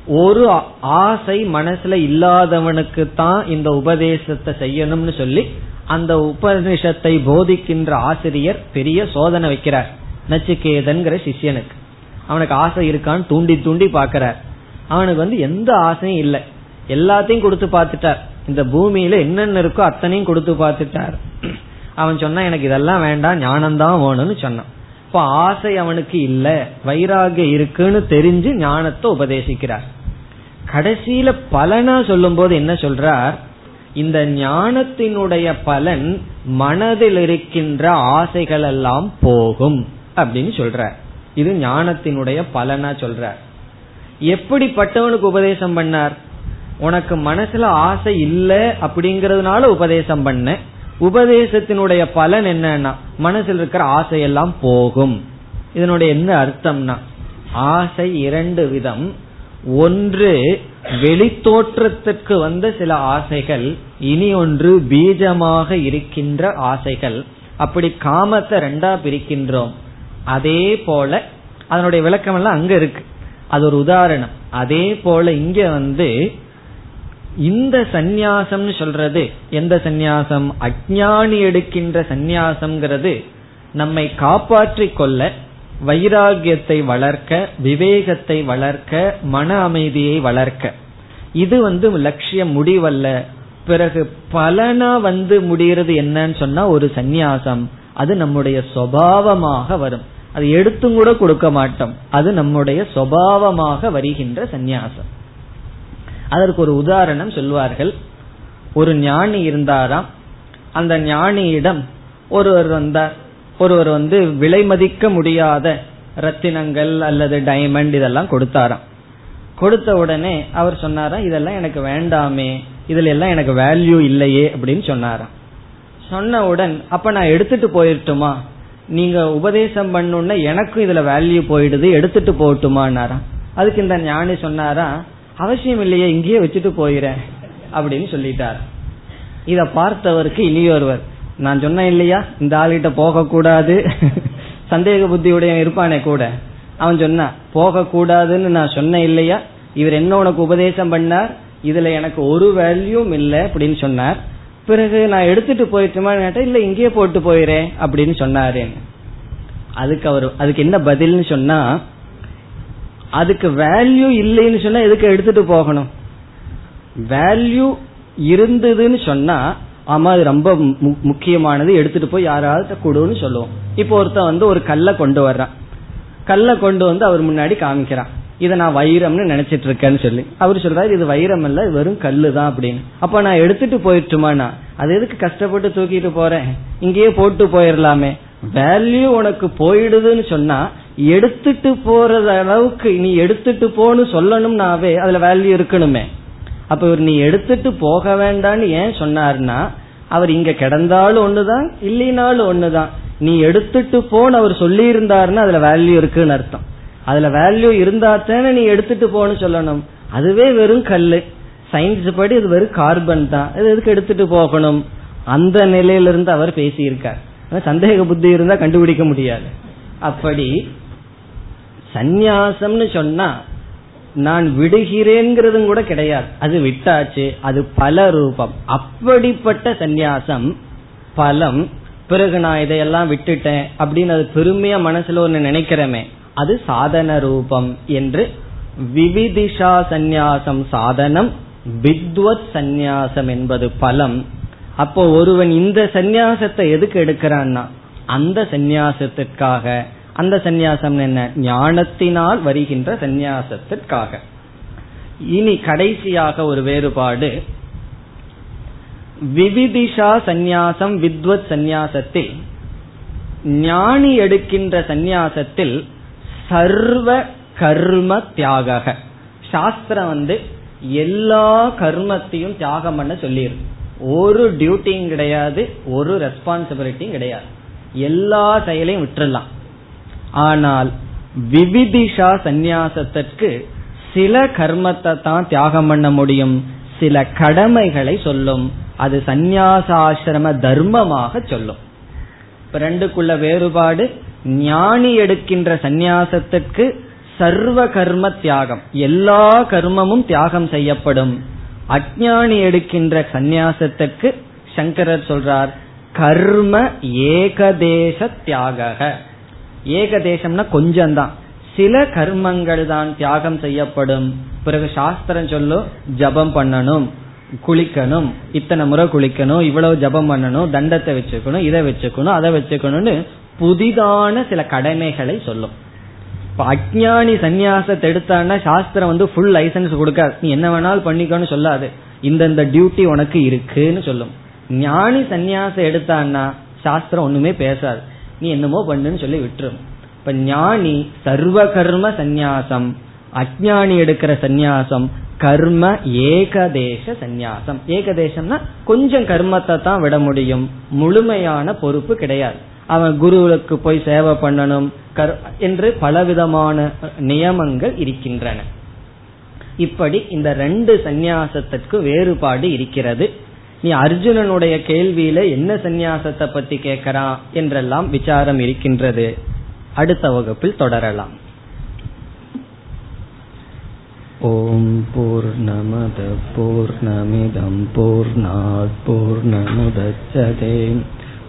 ஒரு ஆசை மனசுல இல்லாதவனுக்கு தான் இந்த உபதேசத்தை செய்யணும்னு சொல்லி அந்த உபனிஷத்தை போதிக்கின்ற ஆசிரியர் பெரிய சோதனை வைக்கிறார். நச்சுக்கேதன்கிற சிஷ்யனுக்கு. அவனுக்கு ஆசை இருக்கான்னு தூண்டி தூண்டி பாக்கிறார் அவனுக்கு வந்து எந்த ஆசையும் இல்லை. எல்லாத்தையும் கொடுத்து பார்த்துட்டார். இந்த பூமியில என்னென்ன இருக்கோ அத்தனையும் கொடுத்து பார்த்துட்டார். அவன் சொன்னா எனக்கு இதெல்லாம் வேண்டாம் ஞானம்தான் வேணும்னு சொன்னான். இப்ப ஆசை அவனுக்கு இல்ல வைராகியம் இருக்குன்னு தெரிஞ்சு ஞானத்தை உபதேசிக்கிறார். கடைசியில பலனா சொல்லும் போது என்ன சொல்றார்? இந்த ஞானத்தினுடைய பலன் மனதில் இருக்கின்ற ஆசைகள் எல்லாம் போகும் அப்படின்னு சொல்ற இது ஞானத்தினுடைய பலனா சொல்ற எப்படிப்பட்டவனுக்கு உபதேசம் பண்ணார்? உனக்கு மனசுல ஆசை இல்ல அப்படிங்கறதுனால உபதேசம் பண்ண. உபதேசத்தினுடைய பலன் என்னன்னா மனசில் இருக்கிற ஆசையெல்லாம் போகும். இதனுடைய என்ன அர்த்தம்னா ஆசை இரண்டு விதம். ஒன்று வெளித்தோற்றத்திற்கு வந்த சில ஆசைகள் இனி ஒன்று பீஜமாக இருக்கின்ற ஆசைகள். அப்படி காமத்தை ரெண்டா பிரிக்கின்றோம். அதே போல அதனுடைய விளக்கம் எல்லாம் அங்க இருக்கு. அது ஒரு உதாரணம். அதே போல இங்க வந்து இந்த சந்நியாசம்னு சொல்றது எந்த சந்நியாசம்? அஜானி எடுக்கின்ற சந்நியாசம்ங்கிறது நம்மை காப்பாற்றிக் கொள்ள வைராகியத்தை வளர்க்க விவேகத்தை வளர்க்க மன அமைதியை வளர்க்க. இது வந்து லட்சியம் முடிவல்ல. பிறகு பலனா வந்து முடிகிறது என்னன்னு சொன்னா ஒரு சந்நியாசம். அது நம்முடைய சுவாவமாக வரும். அது எடுத்தும் கூட கொடுக்க மாட்டோம். அது நம்முடைய சுவாவமாக வருகின்ற சந்நியாசம். அதற்கு ஒரு உதாரணம் சொல்வார்கள். ஒரு ஞானி இருந்தாராம். அந்த ஞானியிடம் ஒருவர் வந்தார். ஒருவர் வந்து விலை மதிக்க முடியாத ரத்தினங்கள் அல்லது டைமண்ட் இதெல்லாம் கொடுத்தாராம். கொடுத்த உடனே அவர் சொன்னாராம் இதெல்லாம் எனக்கு வேண்டாமே. இதுல எல்லாம் எனக்கு வேல்யூ இல்லையே அப்படின்னு சொன்னாராம். சொன்னவுடன் அப்ப நான் எடுத்துட்டு போயிட்டுமா? நீங்க உபதேசம் பண்ணுன எனக்கும் இதுல வேல்யூ போயிடுது எடுத்துட்டு போகட்டுமான்னாராம் அதுக்கு இந்த ஞானி சொன்னாரா அவசியம் இல்லையே இங்கேயே வச்சுட்டு போயிறேன் அப்படின்னு சொல்லிட்டார். இத பார்த்தவருக்கு இனியொருவர் நான் சொன்னேன் இல்லையா இந்த ஆள்கிட்ட போக கூடாது சந்தேக புத்தியுடைய இருப்பானே கூட. அவன் சொன்னான் போக கூடாதுன்னு நான் சொன்னேன் இல்லையா இவர் என்ன உனக்கு உபதேசம் பண்ணார் இதுல எனக்கு ஒரு வேல்யூம் இல்லை அப்படின்னு சொன்னார். பிறகு நான் எடுத்துட்டு போயிட்டுமா கேட்டேன் இல்ல இங்கேயே போட்டு போயிறேன் அப்படின்னு சொன்னாரு. அதுக்கு அவர் அதுக்கு என்ன பதில்னு சொன்னா அதுக்கு வேல்யூ இல்லைன்னு சொன்னா எதுக்கு எடுத்துட்டு போகணும்? வேல்யூ இருந்ததுன்னு சொன்னா ஆமா அது ரொம்ப முக்கியமானது எடுத்துட்டு போய் யாராவது கொடுன்னு சொல்லுவோம். இப்போ ஒருத்தன் வந்து ஒரு கல்லை கொண்டு வர்றான். கல்லை கொண்டு வந்து அவர் முன்னாடி காமிக்கிறான். இதை நான் வைரம்னு நினைச்சிட்டு இருக்கேன்னு சொல்லி. அவர் சொல்றாரு இது வைரம் இல்ல வெறும் கல்லு தான் அப்படின்னு. அப்ப நான் எடுத்துட்டு போயிட்டுமானா அது எதுக்கு கஷ்டப்பட்டு தூக்கிட்டு போறேன்? இங்கேயே போட்டு போயிடலாமே. வேல்யூ உனக்கு போயிடுதுன்னு சொன்னா எடுத்துட்டு போறது அளவுக்கு நீ எடுத்துட்டு போன்னு சொல்லணும்னாவே அதுல வேல்யூ இருக்கணுமே. அப்ப இவர் நீ எடுத்துட்டு போக வேண்டாம்னு ஏன் சொன்னார்னா அவர் இங்க கிடந்தாலும் ஒண்ணுதான் இல்லைனாலும் ஒண்ணுதான். நீ எடுத்துட்டு போன்னு அவர் சொல்லி இருந்தாருன்னா அதுல வேல்யூ இருக்குன்னு அர்த்தம். அதுல வேல்யூ இருந்தா தானே நீ எடுத்துட்டு போன்னு சொல்லணும். அதுவே வெறும் கல்லு. சயின்ஸ் படி அது வெறும் கார்பன் தான். அது எதுக்கு எடுத்துட்டு போகணும்? அந்த நிலையிலிருந்து அவர் பேசியிருக்கார். சந்தேக புத்தி இருந்தா கண்டுபிடிக்க முடியாது. அப்படி சந்நியாசம்னு சொன்னா நான் விடுகிறேங்கிறதும் கூட கிடையாது. அது விட்டாச்சு. அது பல ரூபம். அப்படிப்பட்ட சந்நியாசம் பலம் பிறகு நான் இதையெல்லாம் விட்டுட்டேன் அப்படின்னு அது பெருமையா மனசுல ஒன்னு நினைக்கிறமே. அது சாதன ரூபம் என்று விவிதிஷா சந்நியாசம் சாதனம் வித்வத் சந்நியாசம் என்பது பலம். அப்போ ஒருவன் இந்த சந்நியாசத்தை எதுக்கு எடுக்கிறான்னா அந்த சந்நியாசத்திற்காக. அந்த சந்நியாசம் என்ன? ஞானத்தினால் வருகின்ற சந்நியாசத்திற்காக. இனி கடைசியாக ஒரு வேறுபாடு. விவிதிஷா சந்நியாசம் வித்வத் சந்நியாசத்தில் ஞானி எடுக்கின்ற சந்நியாசத்தில் சர்வ கர்ம தியாக சாஸ்திரம் வந்து எல்லா கர்மத்தையும் தியாகம் பண்ண சொல்லியிருக்கு ஒரு டியூட்டியும் கிடையாது ஒரு ரெஸ்பான்சிபிலிட்டியும் கிடையாது. எல்லா செயலையும் விட்டுறலாம். ஆனால் விவிதிஷா சந்நியாசத்திற்கு சில கர்மத்தை தான் தியாகம் பண்ண முடியும். சில கடமைகளை சொல்லும். அது சந்நியாசாசிரம தர்மமாக சொல்லும். இப்ப ரெண்டுக்குள்ள வேறுபாடு. ஞானி எடுக்கின்ற சந்நியாசத்துக்கு சர்வ கர்ம தியாகம். எல்லா கர்மமும் தியாகம் செய்யப்படும். அஜானி எடுக்கின்ற சந்நியாசத்துக்கு சங்கரர் சொல்றார் கர்ம ஏகதேச தியாக ஏகதேசம்னா கொஞ்சம் தான் சில கர்மங்கள் தான் தியாகம் செய்யப்படும். பிறகு சாஸ்திரம் சொல்லும் ஜபம் பண்ணணும் குளிக்கணும் இத்தனை முறை குளிக்கணும் இவ்வளவு ஜபம் பண்ணணும் தண்டத்தை வச்சுக்கணும் இதை வச்சுக்கணும் அதை வச்சுக்கணும்னு புதிதான சில கடமைகளை சொல்லும். இப்ப அஜானி சந்நியாசத்தை எடுத்தான்னா சாஸ்திரம் வந்து ஃபுல் லைசன்ஸ் கொடுக்காது. நீ என்ன வேணாலும் பண்ணிக்கோன்னு சொல்லாது. இந்தந்த டியூட்டி உனக்கு இருக்குன்னு சொல்லும். ஞானி சந்நியாசம் எடுத்தான்னா சாஸ்திரம் ஒண்ணுமே பேசாது. நீ என்னமோ பண்ணுன்னு சொல்லி விட்டுரும். இப்ப ஞானி சர்வ கர்ம சந்நியாசம் அஜானி எடுக்கிற சந்நியாசம் கர்ம ஏகதேச சந்நியாசம். ஏகதேசம்னா கொஞ்சம் கர்மத்தை தான் விட முடியும். முழுமையான பொறுப்பு கிடையாது. அவன் குருவுக்கு போய் சேவை பண்ணணும். என்று பலவிதமான நியமங்கள் இருக்கின்றன. இப்படி இந்த ரெண்டு சந்நியாசத்திற்கு வேறுபாடு இருக்கிறது. நீ அர்ஜுனனுடைய கேள்வியில என்ன சந்நியாசத்தை பத்தி கேட்கறான் என்றெல்லாம் விசாரம் இருக்கின்றது. அடுத்த வகுப்பில் தொடரலாம். ஓம் போர் நமத போர்